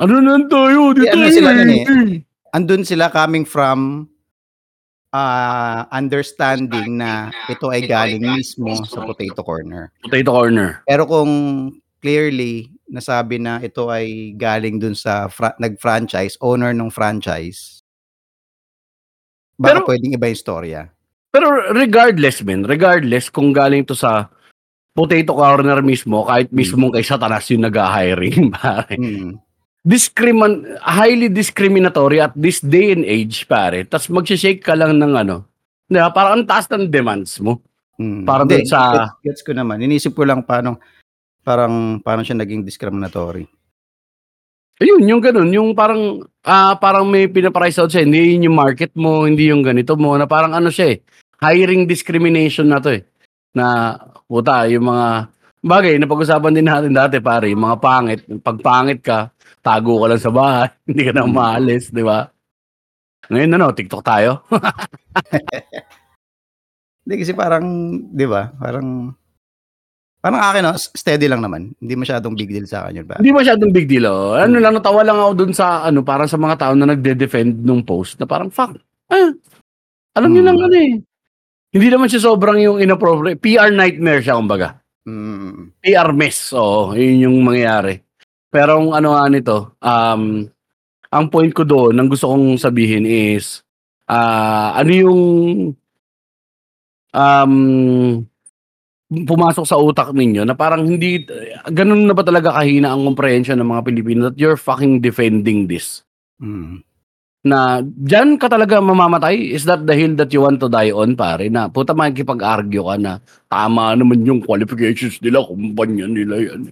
Ano na tayo? Dito ano sila nun eh. Andun sila coming from ah, understanding na ito ay galing mismo sa potato corner. Potato corner. Pero kung clearly nasabi na ito ay galing dun sa fra- nag-franchise, owner ng franchise, baka Pero- pwedeng iba yung storya. Pero regardless, men. Regardless kung galing to sa potato corner mismo, kahit mismo kay Satanas yung nag-hiring, pare. Mm. Discrimin highly discriminatory at this day and age, pare. Tapos magsishake ka lang ng ano. Di ba? Parang ang taas ng demands mo. Mm. Para dun sa- gets, gets ko naman. Inisip ko lang paano parang paano siya naging discriminatory. Ayun, yung ganun. Yung parang, ah parang may pinaprice out siya. Hindi yun yung market mo, hindi yung ganito mo. Na parang ano siya eh. Hiring discrimination na to eh. Na, puta, yung mga, bagay, napag-usapan din natin dati pare, yung mga pangit. Pag pangit ka, tago ka lang sa bahay. hindi ka na Mm. umaalis, di ba? Ngayon ano, TikTok tayo. Hindi kasi parang, 'di ba? Parang parang akin no, steady lang naman. Hindi masyadong big deal sa akin yun ba. Hindi masyadong big deal, oh. Ano Hmm. lang, natawa lang ako dun sa, ano, parang sa mga tao na nagde-defend nung post, na parang, fuck, ah, alam niyo Hmm. lang ano eh. Hindi naman siya sobrang yung inappropriate. PR nightmare siya, kumbaga. Mm. PR mess, oo, yun yung mangyayari. Pero ang ano nga nito, um, ang point ko doon, ang gusto kong sabihin is, ah, ano yung, um, pumasok sa utak ninyo na parang hindi, ganun na ba talaga kahina ang comprehension ng mga Pilipino that you're fucking defending this? Mm. Na dyan ka talaga mamamatay? Is that the hill that you want to die on, pare? Na puta makikipag-argue ka na tama naman yung qualifications nila, kumpanya nila yan.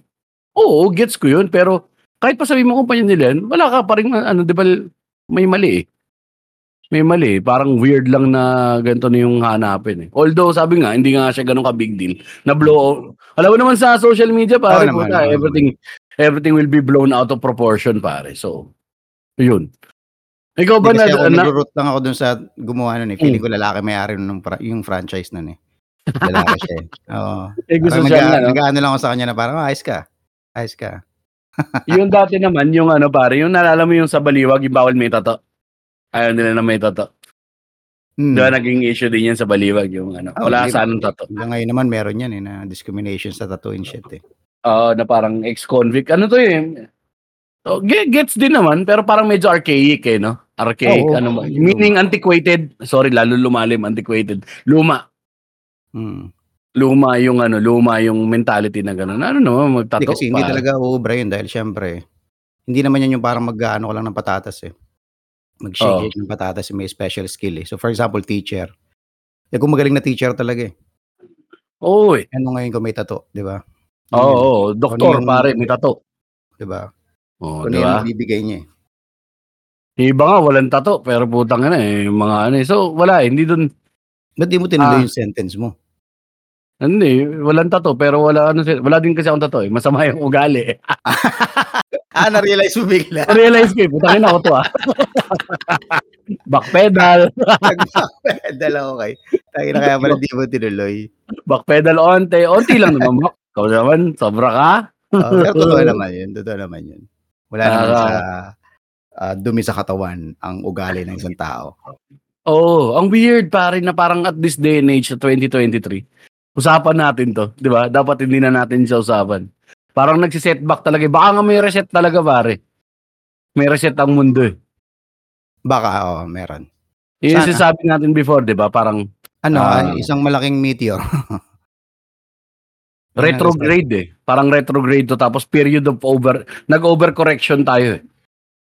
Oo, gets ko yun. Pero kahit pa sabihin mo kumpanya nila yan, wala ka pa rin, ano, di ba, may mali eh. May mali. Parang weird lang na ganito na yung hanapin eh. Although, sabi nga, hindi nga siya ganun ka big deal. Na blow, alam mo naman sa social media, pare, Oo naman, puta, oo everything, everything will be blown out of proportion, pare. So, yun. Ikaw ba kasi ako na, na nag-root lang ako dun sa gumawa nun eh. Feeling ko lalaki may-ari nun yung franchise nun eh. Lalaki siya eh. Oo. eh, gusto Parang siya nag- na, no? nag-ano lang ako sa kanya na parang, "Ah, ayos ka. Ayos ka. yung dati naman, yung ano pare, yung nalala mo yung sa baliwag, yung bawal may tato. Ayaw nila na may tato. Hmm. Diba naging issue din yan sa baliwag, yung ano, Oh, wala di- saan tato. Ngayon naman meron yan eh, na discrimination sa tattoo and shit eh. Oo, na parang ex-convict. Ano to eh? So, ge- gets din naman, pero parang medyo archaic eh, no? Archaic, Oo, ano ba? Meaning antiquated. Sorry, lalo lumalim, antiquated. Luma. Hmm. Luma yung ano, luma yung mentality na gano'n. Ano no, Hindi magtato kasi hindi pa. talaga uubra yun dahil syempre, hindi naman yan yung parang mag-ano ka lang ng patatas eh. Mag-shake ng patatas yung may special skill eh. So for example, teacher. Eh kung magaling na teacher talaga eh. Oo eh. Ano ngayon kung may tato, di ba? Oo, yun, oo. doktor yung- pare, may tato. Di ba? Oo, Kung di ano ba? bibigay niya eh. Yung Iba nga, walang tato, pero putang na eh, mga ano eh. So, wala eh, hindi dun, Ba't di mo tinuloy Ah. yung sentence mo? Hindi, walang tato, pero wala, ano, wala din kasi akong tato eh. Masama yung ugali eh. ah, na-realize mo bigla. Realize ko eh, putang ina ko to ah. Backpedal, Nag-backpedal ako kay. Tayo na kaya pala di mo tinuloy. backpedal onte, onti lang naman. Ikaw naman, sobra ka. Oh, pero totoo naman yun. Totoo naman yun. Wala naman Ah. sa ah, dumi sa katawan ang ugali ng isang tao. Oo, oh, ang weird pare na parang at this day and age sa 2023. Usapan natin 'to, 'di ba? Dapat hindi na natin siya usapan. Parang nagse-setback talaga, baka nga may reset talaga pare. May reset ang mundo, eh. Baka, oo, meron. Yun yung Sana. sinasabi natin before, 'di ba? Parang Ano, Ah. ay isang malaking meteor. Retrograde, eh. Parang retrograde 'to tapos period of over nag-overcorrection tayo, eh.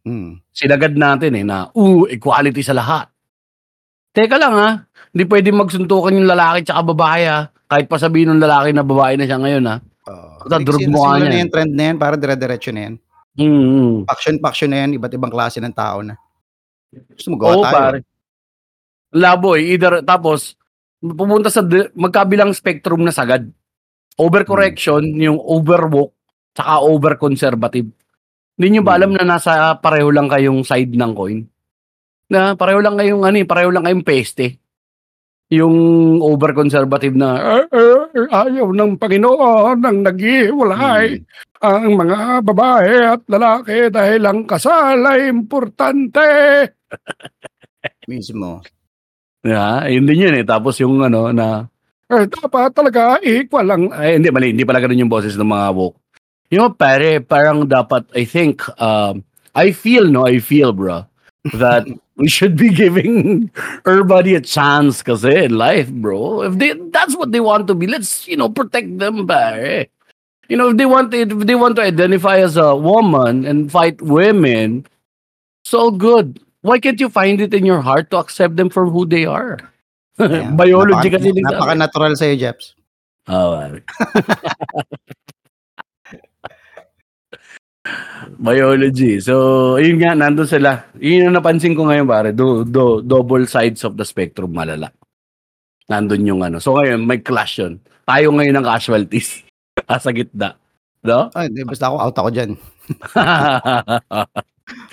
Hmm. Sinagad natin, eh, na, "Uh, equality sa lahat." Teka lang, ha, hindi puwedeng magsuntukan yung lalaki tsaka babae, ha, kahit pa sabihin nung lalaki na babae na siya ngayon, ha. Oo. Puta, niya, na eh. yung trend na yan, parang dire-diretso na yan. Mm. Faction-faction na yan, iba't ibang klase ng tao na. Gusto mo gawa Oo, tayo. pare. Labo, eh, either tapos pupunta sa de magkabilang spectrum na sagad. Overcorrection, yung overwoke, tsaka overconservative. Hindi niyo ba alam Hmm. na nasa pareho lang kayong side ng coin? Na pareho lang kayong ano, eh, pareho lang kayong peste. Yung overconservative na, "Ah, ah, ayaw ng Panginoon ang naghihiwalay Hmm. ang mga babae at lalaki dahil ang kasal ay importante." Mismo. Yeah, ayun din yun, eh. Tapos yung ano na, "Eh, dapat talaga equal lang." Ay, hindi, mali. Hindi pala ganun yung boses ng mga woke. You know, pare, parang dapat, I think, um, I feel, no, I feel, bro, that we should be giving everybody a chance kasi in life, bro. If they, that's what they want to be, let's, you know, protect them, pare. You know, if they want, if they want to identify as a woman and fight women, so good. Why can't you find it in your heart to accept them for who they are? Yeah. Biology Napaka- kasi Napaka-natural sa'yo, Jeps. Oh, pare. Biology. So, ayun nga, nandun sila. Yun yung napansin ko ngayon, pare. Do, do, double sides of the spectrum, malala. Nandun yung ano. So, ngayon, may clash yun. Tayo ngayon ang casualties. Asa gitna. No? Ay, di, basta ako, out ako dyan.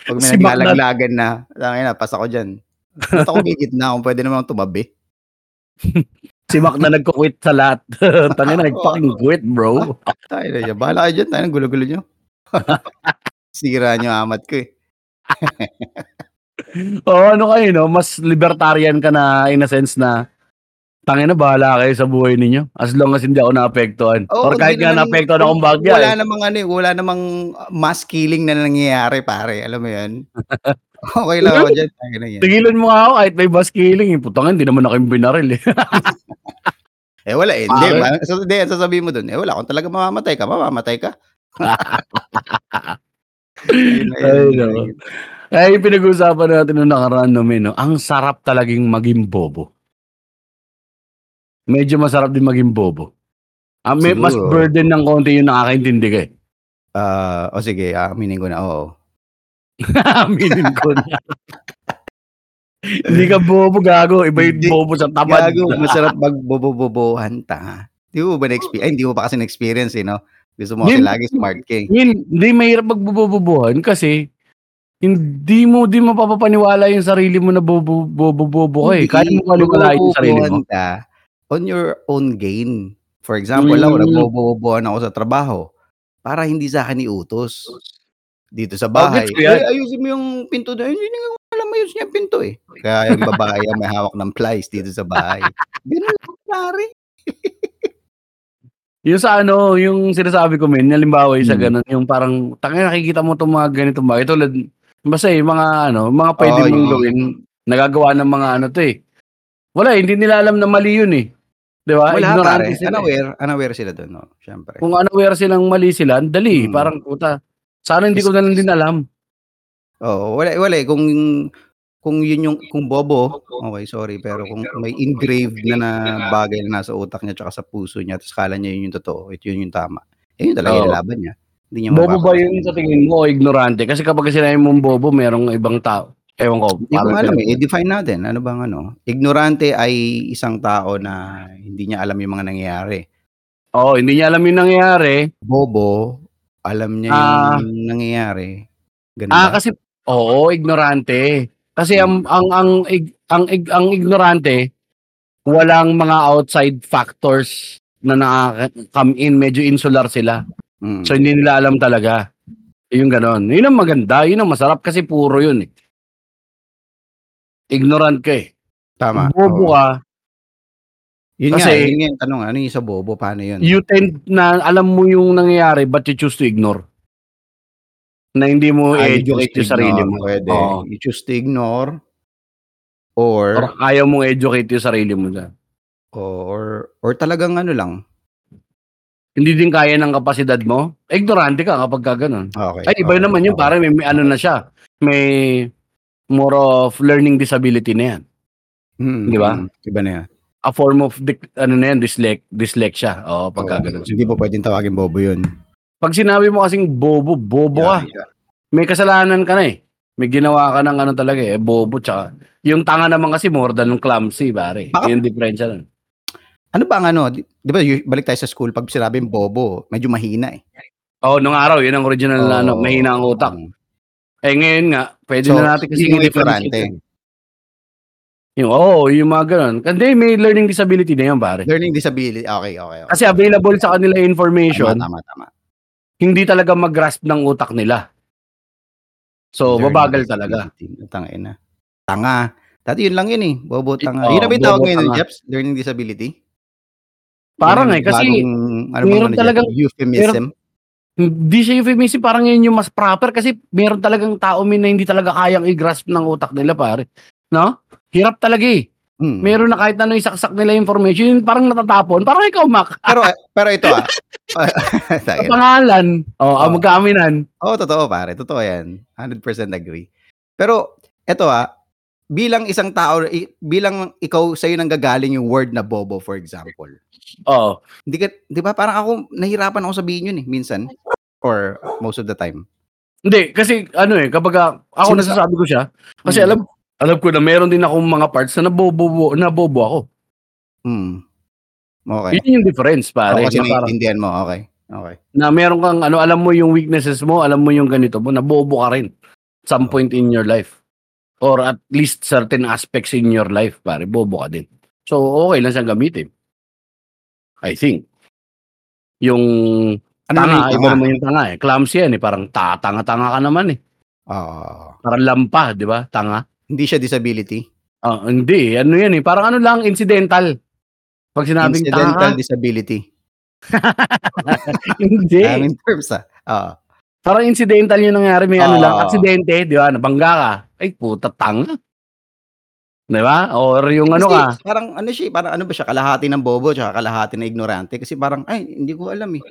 Pag may Si naglalaglagan na, tangin na, pas ako dyan. Ba't ako gitna kung pwede naman tumabi? si Mac na nagko-quit sa lahat. Tangin na, nag-fucking quit, bro. Tayo na. Bahala kayo dyan. Tayo gulo-gulo nyo. Sira nyo amat ko eh. Oo, ano kayo, no? Mas libertarian ka na in a sense na tangin na bahala kayo sa buhay ninyo. As long as hindi ako naapektuhan. Oo, Or kahit nga naman- naapektuhan akong bagya. Wala eh. namang ano eh, wala namang mass killing na nangyayari pare. Alam mo yan? Okay lang ako dyan. Tayo na yan. Tigilan mo nga ako kahit may bus killing. Eh. Putang hindi naman ako yung binaril eh. Eh wala eh. Hindi, hindi, sasabihin mo dun, eh wala, kung talaga mamamatay ka, mamamatay ka. Ay. Kaya yung pinag-uusapan natin nung nakaraan namin, no? ang sarap talagang maging bobo. Medyo masarap din maging bobo. Ah, may, mas Siguro. burden ng konti yung nakakaintindi ka eh. Ah, o sige, aminin ko na, oo. Aminin ko na. Hindi ka bobo, gago. Iba yung Hindi. bobo sa tamad. Gago, masarap magbobobobohan, tanga. Di mo ba na-experience? Ay, hindi mo pa kasi na-experience eh, no? Gusto mo kasi lagi smart ka eh. Hindi, mahirap magbobobobohan kasi hindi mo di mo papapaniwala yung sarili mo na bobo ka eh. Kaya mo paniwala yung sarili mo. ka on your own gain. For example, Mm. nagbobobobohan ako sa trabaho para hindi sa akin iutos. Dito sa Oh, bahay. yan. "Ay, ayusin mo yung pinto na. Hindi nga alam mo niya yung pinto eh. Kaya yung babae may hawak ng plies dito sa bahay. Ganun lang, pare. Yung sa ano, yung sinasabi ko men, halimbawa yung sa Hmm. ganun, yung parang tangina nakikita mo tong mga ganitong bagay tulad basta eh, mga ano, mga pwede Oo, mong gawin, nagagawa ng mga ano to eh. Wala, hindi nila alam na mali yun eh. 'Di ba? Wala Ignorante pare. sila. eh. Unaware, unaware sila doon, no? Syempre. Kung unaware silang mali sila, dali, Hmm. parang puta. Sana hindi ko na lang din alam. Oo, wala wala eh. kung kung yun yung kung bobo, okay, sorry, pero kung may engraved na na bagay na nasa utak niya tsaka sa puso niya, tapos kala niya yun yung totoo, ito yun yung tama. Eh, yun talaga yung laban niya. Hindi niya Bobo ba yun sa tingin mo o ignorante? Kasi kapag sinabi mong bobo, merong ibang tao. Ewan ko. Hindi ko alam eh. I-define natin. Ano bang ano? Ignorante ay isang tao na hindi niya alam yung mga nangyayari. Oo, hindi niya alam yung nangyayari. Bobo, alam niya Ah. yung nangyayari. Ganun Ah, ba? kasi oo, ignorante. Kasi ang Hmm. ang ang ig- ang ig- ang ignorante walang mga outside factors na nakaka-come in, medyo insular sila. Mm. So hindi nila alam talaga. Yung ganon. Yun ang maganda, yun ang masarap kasi puro yun eh. Ignorant ka eh. Tama. Bobo Oo. ka, Yun nga, Kasi yun nga yung tanong, ano yung sa bobo, paano yun? you tend na alam mo yung nangyayari but you choose to ignore. Na hindi mo Ah, i-educate to yung sarili mo. pwede. Oo. You choose to ignore or Or ayaw mong educate yung sarili mo dyan. or or talagang ano lang. Hindi din kaya ng kapasidad mo. Ignorante ka kapag ka ganun. Okay. Ay, iba okay, naman yun. okay. Parang may, may ano na siya. May more of learning disability na yan. Mm, Di ba? mm, Iba na yan. A form of, dic- ano na yan, dyslec- dyslexia. Oo, pagka Oo, ganun. Hindi mo pwedeng tawagin bobo yun. Pag sinabi mo kasing bobo, bobo ka. Yeah, yeah. May kasalanan ka na eh. May ginawa ka ng ano talaga eh, bobo tsaka. Yung tanga naman kasi more than yung clumsy, pare. Baka- Yung differential. nun. Ano ba ang ano? Di, di ba, balik tayo sa school, pag sinabing bobo, medyo mahina eh. Oo, nung araw, yun ang original na ano, mahina ang utak. um, Eh ngayon nga, pwede So, na natin kasi yung yun. Yung, oo, yung mga ganun. Kasi may learning disability na yan, pare. Learning disability. Okay, okay. okay. Kasi available sa kanila information, Tama, tama, tama. Hindi talaga mag-grasp ng utak nila. So, Learning babagal talaga. disability. Tangin na. Tanga. Dati yun lang yun eh. Bobo tanga. Oo, yun na ba yung tawag ngayon ng tanga. Jeps? Learning disability? Parang Yun eh, kasi bagong, ano meron ano talagang- euphemism. hindi siya euphemism, parang yun yung mas proper kasi meron talagang tao min na hindi talaga kayang i-grasp ng utak nila, pare. No? Hirap talaga eh. Hmm. Meron na kahit ano isaksak nila information, parang natatapon. Parang ikaw, Mac. Pero pero ito ah. Sa Tangin. pangalan, oh, Oo. oh. magkaminan. Oo, totoo pare. Totoo yan. 100% agree. Pero, eto ah, bilang isang tao, bilang ikaw sa'yo nang gagaling yung word na bobo, for example. Oh, Hindi ka, di ba, parang ako, nahirapan ako sabihin yun eh, minsan. Or most of the time. Hindi, kasi ano eh, kapag ah, ako Sinasa- nasasabi ko siya, kasi Hmm. alam alam ko na meron din akong mga parts na nabobo, nabobo ako. Hmm. Okay. Yun yung difference, pare. Ako kasi na, naiintindihan mo, okay. Okay. na meron kang, ano, alam mo yung weaknesses mo, alam mo yung ganito mo, nabobo ka rin. Some point in your life. Or at least certain aspects in your life, pare, bobo ka din. So, okay lang siyang gamitin. I think. Yung Ano tanga, iba yung tanga? naman yung tanga eh. Clumsy yan eh. Parang tatanga-tanga ka naman eh. Oo. Parang lampa, di ba? Tanga. Hindi siya disability. Ah, hindi. Ano yan eh. Parang ano lang, incidental. Pag sinabing Incidental tanga, disability. hindi. Daming terms ah. Oo. Parang incidental yung nangyari. May ano Oo. lang, aksidente, di ba? Nabangga ka. Ay, puta, tanga. Di ba? Or yung ano Kasi ka. Parang ano siya, parang ano ba siya, kalahati ng bobo tsaka kalahati na ignorante. Kasi parang, ay, hindi ko alam eh.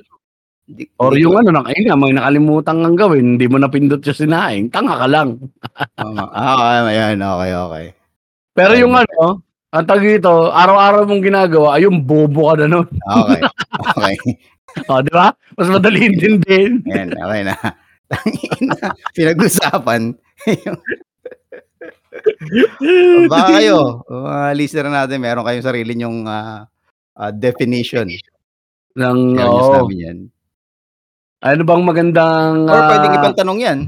Hindi, Or hindi yung ko, ano nga, may nakalimutan kang gawin, hindi mo napindot yung sinaing, tanga ka lang. Tama. ah, ayan, okay, okay. Pero Ayun. yung ano, ang tag dito, araw-araw mong ginagawa, ay yung bobo ka na nun. Okay. Okay. O, di ba? Mas madali intindihin. Ayan, okay na. Pinag-usapan. Baka kayo, mga listener natin, meron kayong sarili nyong ah, ah, definition. Ng, Share nyo sa oo. Ano bang magandang, Or pwedeng ah, ibang tanong yan.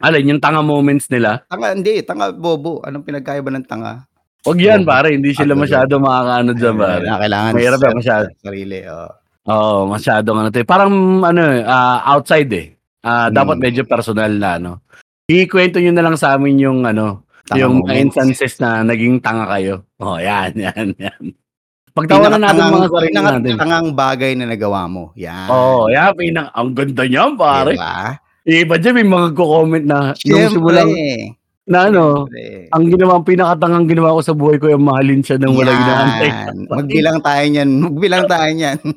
alin, yung tanga moments nila. Tanga, hindi. Tanga, bobo. Anong pinagkaiba ng tanga? Huwag yan, Oo. pare. Hindi sila Ah, masyado makakaano dyan, pare. Ayan, kailangan Mahirap yan, masyado. sa sarili. Oh. Oo, masyadong ano to. Parang, ano, ah, outside eh. Ah, Hmm. Dapat medyo personal na, ano. Ikwento nyo na lang sa amin yung, ano, Tanga yung moments. instances na naging tanga kayo. Oh, yan, yan, yan. Pagtawanan natin mga sarili natin. pinakatangang bagay na nagawa mo. Yan. Oo, oh, yan, pinang, ang ganda niyan, pare. Diba? Iba dyan, may mga comment na, nung Siyempre. simulang, na ano, Siyempre. ang ginawa, ang pinakatangang ginawa ko sa buhay ko, yung mahalin siya nang wala ginaantay. Magbilang tayo niyan. Magbilang tayo niyan.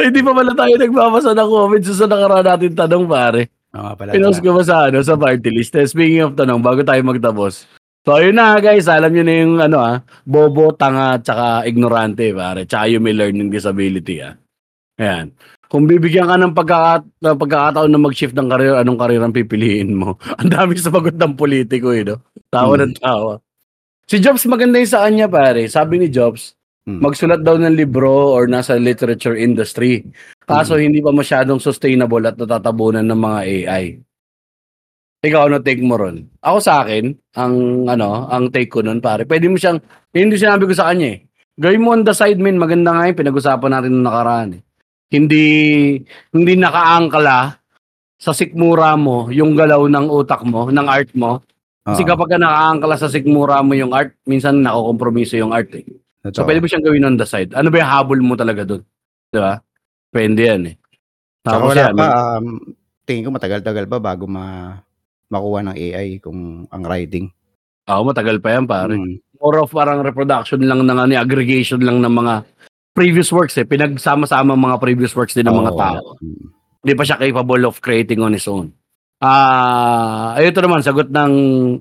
Ay, di pa pala tayo nagbabasa ng comments sa nakaraan natin tanong, pare. Oo, pala. Pinost ko ba sa, ano, sa party list? Eh, Speaking of tanong, bago tayo magtapos. So, yun na guys, alam nyo na yung ano ah, bobo, tanga, tsaka ignorante, pare. Tsaka yung may learning disability ah. Ayan. Kung bibigyan ka ng pagkaka, pagkakataon na mag-shift ng career, anong career ang pipiliin mo? ang dami sabagot ng politiko eh, no? Tawa ng tawa. Si Jobs maganda yung sa kanya, pare. Sabi ni Jobs, Hmm. magsulat daw ng libro or nasa literature industry. Kaso hindi pa masyadong sustainable at natatabunan ng mga AI. Ikaw ano take mo ron? Ako sa akin, ang ano, ang take ko nun pare, pwede mo siyang, yun yung sinabi ko sa kanya eh. Gawin mo on the side men, maganda nga yung pinag-usapan natin nung nakaraan eh. Hindi, hindi nakaangkala sa sikmura mo, yung galaw ng utak mo, ng art mo, Kasi Oo. kapagka nakaangkla sa sikmura mo yung art, minsan nakokompromiso yung art, eh. So, Totoo. pwede mo siyang gawin on the side. Ano ba yung habol mo talaga dun? 'Di ba? Depende yan, eh. Tapos wala yan, pa, um, tingin ko matagal-tagal pa bago ma makuha ng AI kung ang writing. Oo, matagal pa yan, pare. Mm. More of parang reproduction lang ng ano, aggregation lang ng mga previous works, eh. Pinagsama-sama mga previous works din ng mga tao. Mm. Hindi pa siya capable of creating on his own. Ah, ito naman sagot ng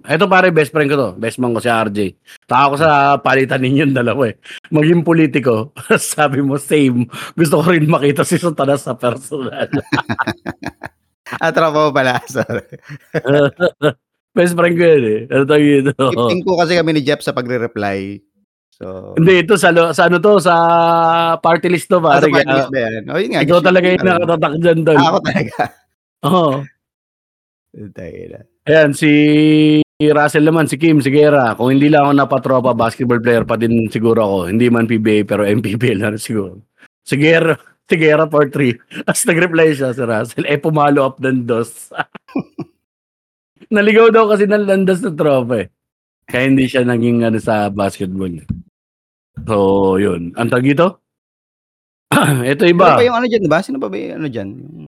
ito pare best friend ko to, best man ko si RJ. Taka ko sa palitan ninyong dalawa eh. Maging politiko, sabi mo same. Gusto ko rin makita si Satanas sa personal. Ah, tropa pala. Sorry. best friend ko yun eh. Ano tawag ito? Gifting ko kasi kami ni Jeff sa pagre-reply. So, Hindi, ito sa, sa ano to, sa party list to ah, sa party list ba yan? Oh, yun nga. ikaw talaga yung nakatatak dyan doon. Ah, ako talaga. Oo. Tayo na. Ayan, si Russell naman, si Kim, si Guerra. Kung hindi lang ako napatropa, basketball player pa din siguro ako. Hindi man PBA, pero MPBL na siguro. Si Guerra, si Guerra for 3. As nag-reply siya si Russell, eh pumalo up ng dos. Naligaw daw kasi ng landas na tropa eh. Kaya hindi siya naging ano sa basketball. So, yun. Ang tag ito? ito iba. pa yung ano dyan, ba? Sino pa ba yung ano dyan? Yung,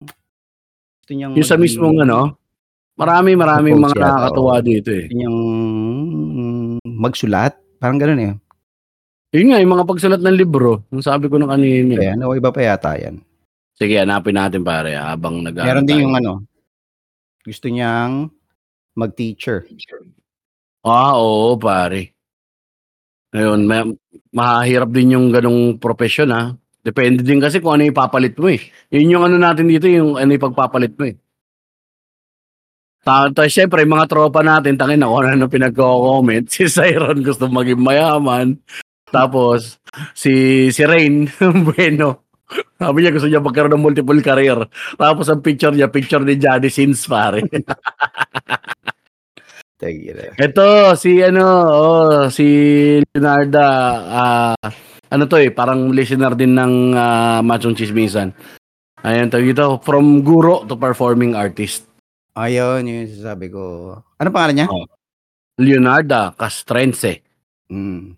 gusto niyang Yung sa mismong ano, marami Compose mga nakakatuwa dito eh. Niyang magsulat. Parang ganun eh. Yun nga, yung mga pagsulat ng libro. Yung sabi ko nung kanina. eh. Kaya ano, iba pa yata yan. Sige, hanapin natin pare habang nag Meron din yung ano, gusto niyang mag-teacher. Ah, oo, pare. Ayun, ma- mahirap din yung ganong profession ha. Depende din kasi kung ano ipapalit mo eh. Yun yung ano natin dito, yung ano yung pagpapalit mo eh. Tapos, syempre, yung mga tropa natin, tangin na kung ano pinagko-comment. Si Siron gusto maging mayaman. Tapos, si, si Rain, bueno. Sabi niya gusto niya magkaroon ng multiple career. Tapos ang picture niya, picture ni Johnny Sins, pare. Ito, si ano, oh, si Leonarda, ah, ano to eh, parang listener din ng uh, Machong Chismisan. Ayan, tawag ito, from guro to performing artist. Ayun, yun yung sasabi ko. Ano pangalan niya? Oh. Leonarda Castrense, Mm.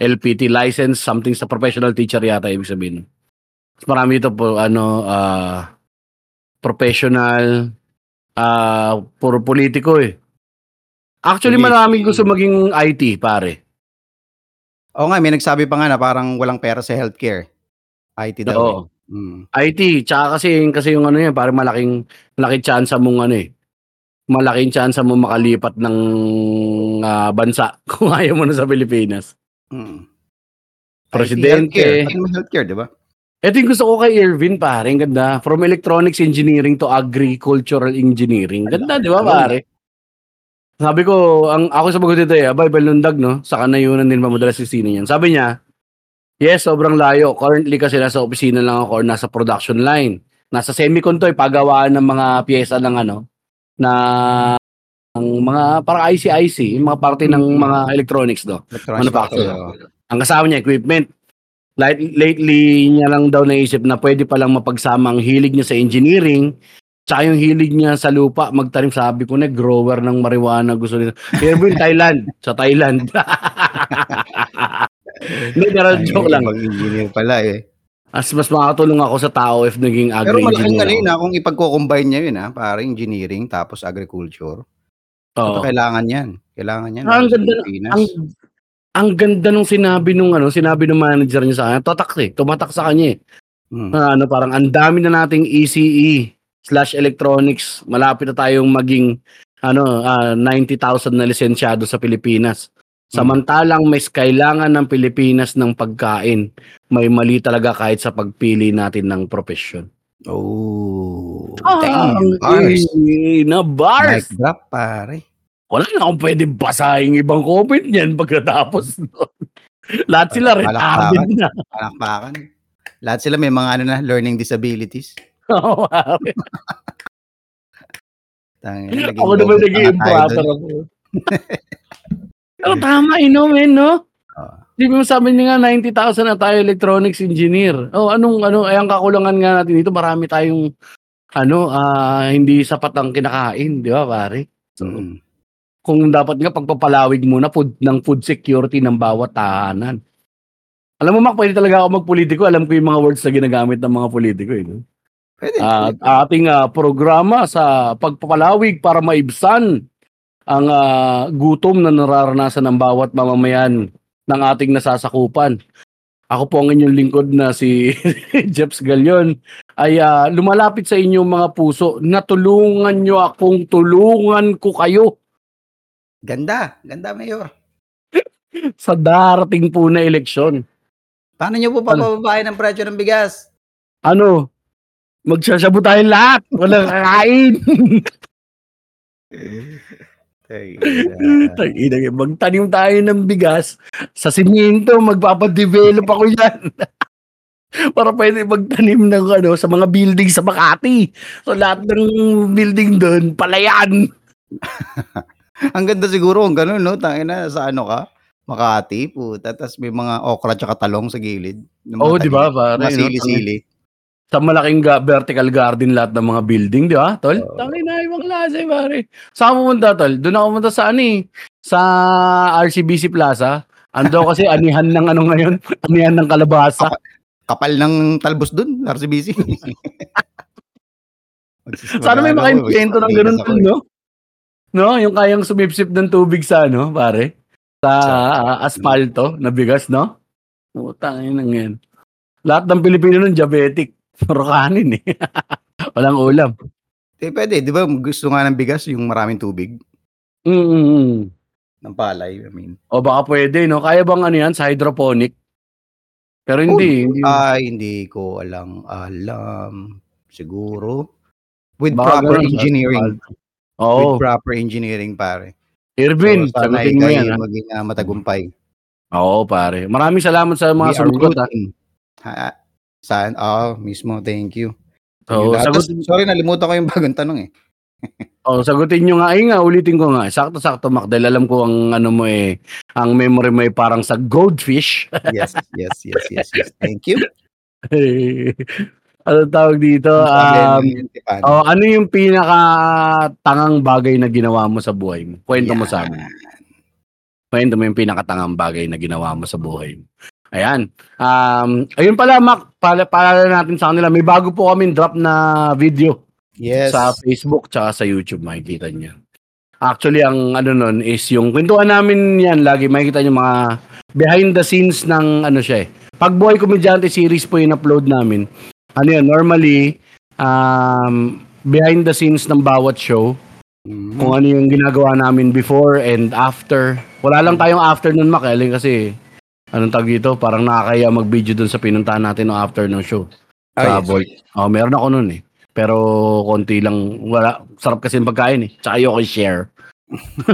LPT license, something sa professional teacher yata ibig sabihin. Mas marami ito po, ano, ah, professional, ah, puro politiko eh. Actually, maraming gusto maging IT, pare. Oo nga, may nagsabi pa nga na parang walang pera sa healthcare. IT daw. Oo. eh. Mm. IT, tsaka kasi, kasi yung ano yan, parang malaking, malaking chance mong ano eh, malaking chance mo makalipat ng ah, bansa kung ayaw mo na sa Pilipinas. Mm. Presidente. Healthcare. Healthcare, di ba? Ito yung gusto ko kay Irvin, pare. Ganda. From electronics engineering to agricultural engineering. Ganda, di ba, pare? Sabi ko, ang ako sa bagot ito eh, abay, balundag, no? Sa kanayunan din madalas si sino yan. Sabi niya, yes, sobrang layo. Currently kasi nasa opisina lang ako or nasa production line. Nasa semicon to, eh, pagawaan ng mga pyesa ng ano, na ang mga parang IC-IC, yung mga parte ng mga electronics, no? Electronics Manufacturer. oo. ang kasama niya equipment. Like, lately niya lang daw naisip na pwede palang mapagsama ang hilig niya sa engineering tsaka yung hilig niya sa lupa magtanim sabi ko na grower ng marijuana gusto nito. Pero in Thailand, sa Thailand. Hindi, pero joke lang. Mag-engineer pala eh. As mas makakatulong ako sa tao if naging Pero malaking agri-engineer. galing na kung ipagko-combine niya yun ha, para engineering tapos agriculture. Oo. kailangan yan. Kailangan yan. Ah, ang ganda, ang, ang ganda nung sinabi nung ano, sinabi ng manager niya sa kanya, tatak eh, tumatak sa kanya eh. Mm. na ano, parang ang dami na nating ECE slash electronics. Malapit na tayong maging ano, ah, 90,000 na lisensyado sa Pilipinas. Samantalang may kailangan ng Pilipinas ng pagkain, may mali talaga kahit sa pagpili natin ng profesyon. Oh. Ah, damn. Bars. eh, na bars! Mic drop, pare. Wala na akong pwede basahin ibang comment niyan pagkatapos nun. Lahat sila rin Palakpakan. na. Palakpakan. Lahat sila may mga ano na, learning disabilities. Oo, naging Ako naman naging imperator ako. Pero tama, ino, men, no? Oo. Di ba sabi niya nga, 90,000 na tayo electronics engineer. Oh, anong, ano, ay ang kakulangan nga natin dito, marami tayong, ano, ah, hindi sapat ang kinakain, di ba, pare? So, Mm. kung dapat nga pagpapalawig muna food, ng food security ng bawat tahanan. Alam mo, Mac, pwede talaga ako magpolitiko. Alam ko yung mga words na ginagamit ng mga politiko. Eh, no? Pwede. At pwede. ating ah, programa sa pagpapalawig para maibsan ang ah, gutom na nararanasan ng bawat mamamayan ng ating nasasakupan. Ako po ang inyong lingkod na si Jeps Galion ay ah, lumalapit sa inyong mga puso na tulungan nyo akong tulungan ko kayo Ganda. Ganda, Mayor. sa darating po na eleksyon. Paano nyo po papababain ang presyo ng bigas? Ano? Magsasabu tayo lahat. Walang kakain. Tangina, magtanim tayo ng bigas sa simento, magpapadevelop ako yan. Para pwede magtanim ng ano, sa mga building sa Makati. So lahat ng building doon, palayan. Ang ganda siguro kung ganun, no? Tangina, sa ano ka? Makati, puta. Tapos may mga okra tsaka talong sa gilid. Oo, di ba? Pare, Mga sili-sili. Sa malaking ga- vertical garden lahat ng mga building, di ba, tol? Oo. Tangina, ibang klase, pare. Saan mo pumunta, tol? Doon ako pumunta sa ano eh, sa RCBC Plaza. Ando kasi anihan ng ano ngayon, anihan ng kalabasa. Kapal ng talbos dun, RCBC. Sana may maka-impyento ng ganun, tol, no? No, yung kayang sumipsip ng tubig sa ano, pare? Sa ah, asfalto na bigas, no? Utang yun ang yan. Lahat ng Pilipino nun diabetic. Puro kanin eh. Walang ulam. Eh, pwede, di ba? Gusto nga ng bigas yung maraming tubig Mm-mm. ng palay. I mean, O baka pwede, no? Kaya bang ano yan, sa hydroponic? Pero hindi. hindi. ay, hindi ko alam. Alam. Siguro. With Baka proper ganun engineering. Oo. With proper engineering, pare. Irvin, So, sana sagutin mo yan. ha? maging ah, matagumpay. Oo, pare. Maraming salamat sa mga sumagot. ha? Saan? Oo, mismo. Thank you. Ah, sagot, tas, sorry, nalimutan ko yung bagong tanong eh. oh, sagutin nyo nga. Ay nga, ulitin ko nga. Sakto-sakto, Mac. Dahil alam ko ang ano mo eh, ang memory mo eh parang sa goldfish. Yes, yes, yes, yes, yes. Thank you. ano tawag dito? Um, oh, ano yung pinaka tangang bagay na ginawa mo sa buhay mo? Kwento mo sa amin. Kwento mo yung pinakatangang bagay na ginawa mo sa buhay mo. Ayan. Um, ayun pala, Mac, pala, pala natin sa kanila. May bago po kami drop na video Yes. sa Facebook tsaka sa YouTube, makikita niyo. Actually, ang ano nun is yung kwentuhan namin yan, lagi makikita niyo mga behind the scenes ng ano siya eh. Pag Buhay Komedyante series po yung upload namin. Ano yan, normally, um, behind the scenes ng bawat show, Mhm. kung ano yung ginagawa namin before and after. Wala lang tayong after nun, Mac, eh, kasi anong tag dito, parang nakakaya mag-video dun sa pinuntahan natin no after ng show. Sa yes. Boy. Oh, meron ako nun eh. Pero konti lang, wala. Sarap kasi yung pagkain eh. Tsaka ayoko i-share.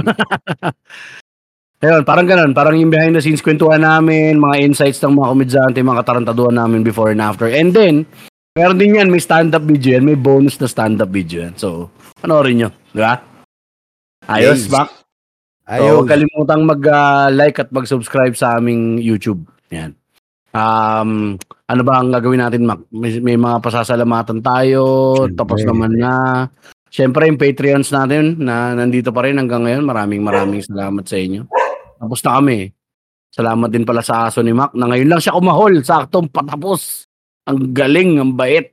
Ayun, parang ganun. Parang yung behind the scenes kwentuhan namin, mga insights ng mga komedyante, mga katarantaduhan namin before and after. And then, meron din yan, may stand-up video yan, may bonus na stand-up video yan. So, panoorin nyo. Di ba? Ayos, Yes. Mac. So, Ayos. huwag kalimutang mag-like at mag-subscribe sa aming YouTube. Yan. Um, ano ba ang gagawin natin, Mac? May, may mga pasasalamatan tayo. Siyempre. Tapos naman na. Siyempre, yung Patreons natin na nandito pa rin hanggang ngayon. Maraming maraming salamat sa inyo. Tapos na kami. Salamat din pala sa aso ni Mac na ngayon lang siya kumahol. Saktong patapos. Ang galing, ang bait.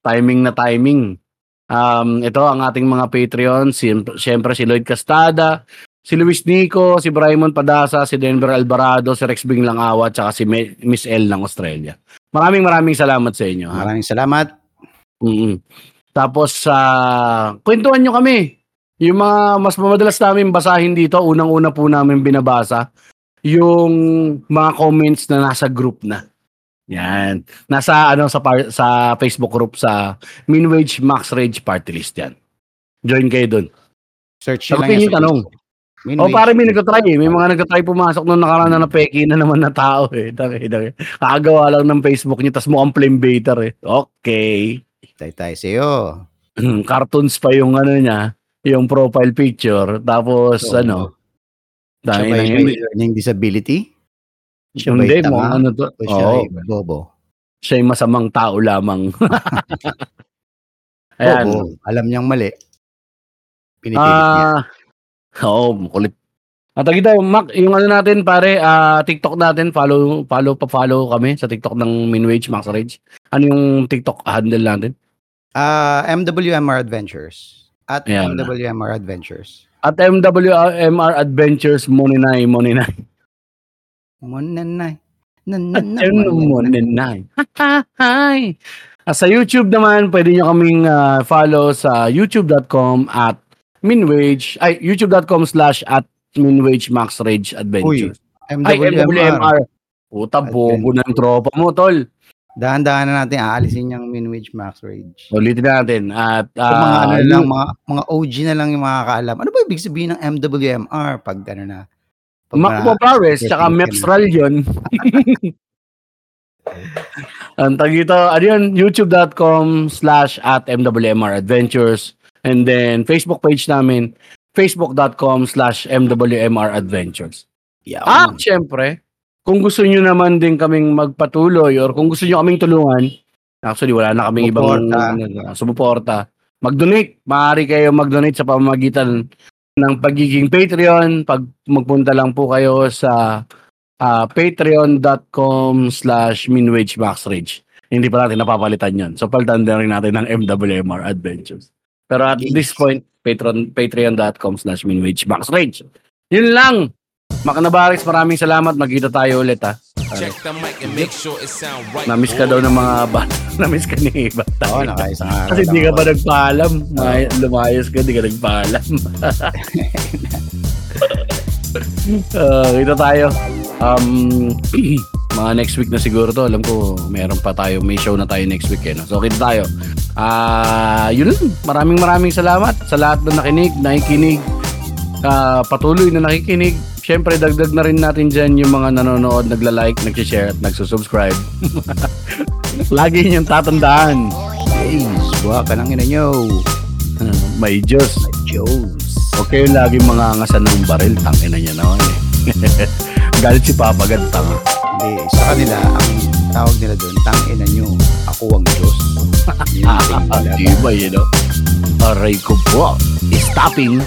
Timing na timing. Um, ito ang ating mga Patreon. Siyempre, siyempre si Lloyd Castada, si Luis Nico, si Braimon Padasa, si Denver Alvarado, si Rex Bing Langawa, at si Me- Miss L ng Australia. Maraming maraming salamat sa inyo. Ha? Maraming salamat. mm Tapos, sa kwentuhan nyo kami. Yung mga mas madalas namin basahin dito, unang-una po namin binabasa, yung mga comments na nasa group na. Yan. Nasa ano sa par- sa Facebook group sa Minwage Max Rage Party List yan. Join kayo dun. Search nyo lang yung tanong. Min O Wage. pare may nagtatry eh. May mga nagtatry pumasok nung nakaraan na peki na naman na tao eh. Taki, taki. Kakagawa lang ng Facebook niya tas mukhang flame baiter eh. Okay. Tay-tay sa'yo. Cartoons pa yung ano niya, yung profile picture. Tapos Oo. ano, dahil learning disability? Siya Hindi, mo ano to. O siya Oo, ay bobo? siya yung masamang tao lamang. Ayan. Bobo. Alam niyang mali. Pinipilit niya. Ah, Oo, kulit. At dito, Mac, yung ano natin pare, ah, TikTok natin, follow follow pa follow kami sa TikTok ng Minwage Max Rage. Ano yung TikTok handle natin? Ah, MWMR Adventures. At Ayan. MWMR Adventures. At MWMR Adventures Moninay Moninay. Ano Moninay. Hi. Ah, sa YouTube naman, pwede nyo kaming ah, follow sa youtube.com at minwage, ay, youtube.com slash at minwage max rage adventures. Ay, MWMR. MWMR. Puta, bobo ng tropa mo, tol. Dahan-dahan na natin aalisin yung Minwage Max Rage. Ulitin natin. At, So, mga ah, ano lang, mga, mga OG na lang yung makakaalam. Ano ba ibig sabihin ng MWMR pag ano na? Macbo Flores, tsaka Mepsral yun. Ang tag ano yun, youtube.com slash at MWMR Adventures. And then, Facebook page namin, facebook.com slash MWMR Adventures. Yeah, At syempre, kung gusto nyo naman din kaming magpatuloy or kung gusto nyo kaming tulungan, actually wala na kaming ibang Sumuporta. ano, sumuporta. Mag-donate. Maaari kayo mag-donate sa pamamagitan ng pagiging Patreon. Pag magpunta lang po kayo sa ah, patreon.com slash minwagemaxrage. Hindi pa natin napapalitan yon So, palitan na rin natin ng MWMR Adventures. Pero at Yes. this point, patreon, patreon.com slash minwagemaxrage. Yun lang! Makanabaris, maraming salamat. Magkita tayo ulit ha. Check the mic and make sure it sound right. Namiss ka daw ng mga bata. Namiss ka ni bata. Oo, nakaisang araw. Kasi di lang ka pa nagpaalam. May, lumayas ka, di ka nagpaalam. uh, kita tayo. Um, mga next week na siguro to. Alam ko, meron pa tayo. May show na tayo next week. Eh, no? So, kita tayo. Ah, yun lang. Maraming maraming salamat sa lahat na nakinig, nakikinig, ah, patuloy na nakikinig. Siyempre, dagdag na rin natin dyan yung mga nanonood, nagla-like, nag-share at nagsusubscribe. Lagi niyong tatandaan. Jeez, buha ka ng ina nyo. Ah, May Diyos. Joes. Huwag kayo laging mga ngasan ng baril. Tangin na niya naman eh. Galit si Papa Gantang. Hindi, sa kanila, ang tawag nila doon, tangina nyo, ako ang Diyos. Yun Ah, nila. diba yun, no? Aray ko po. Stopping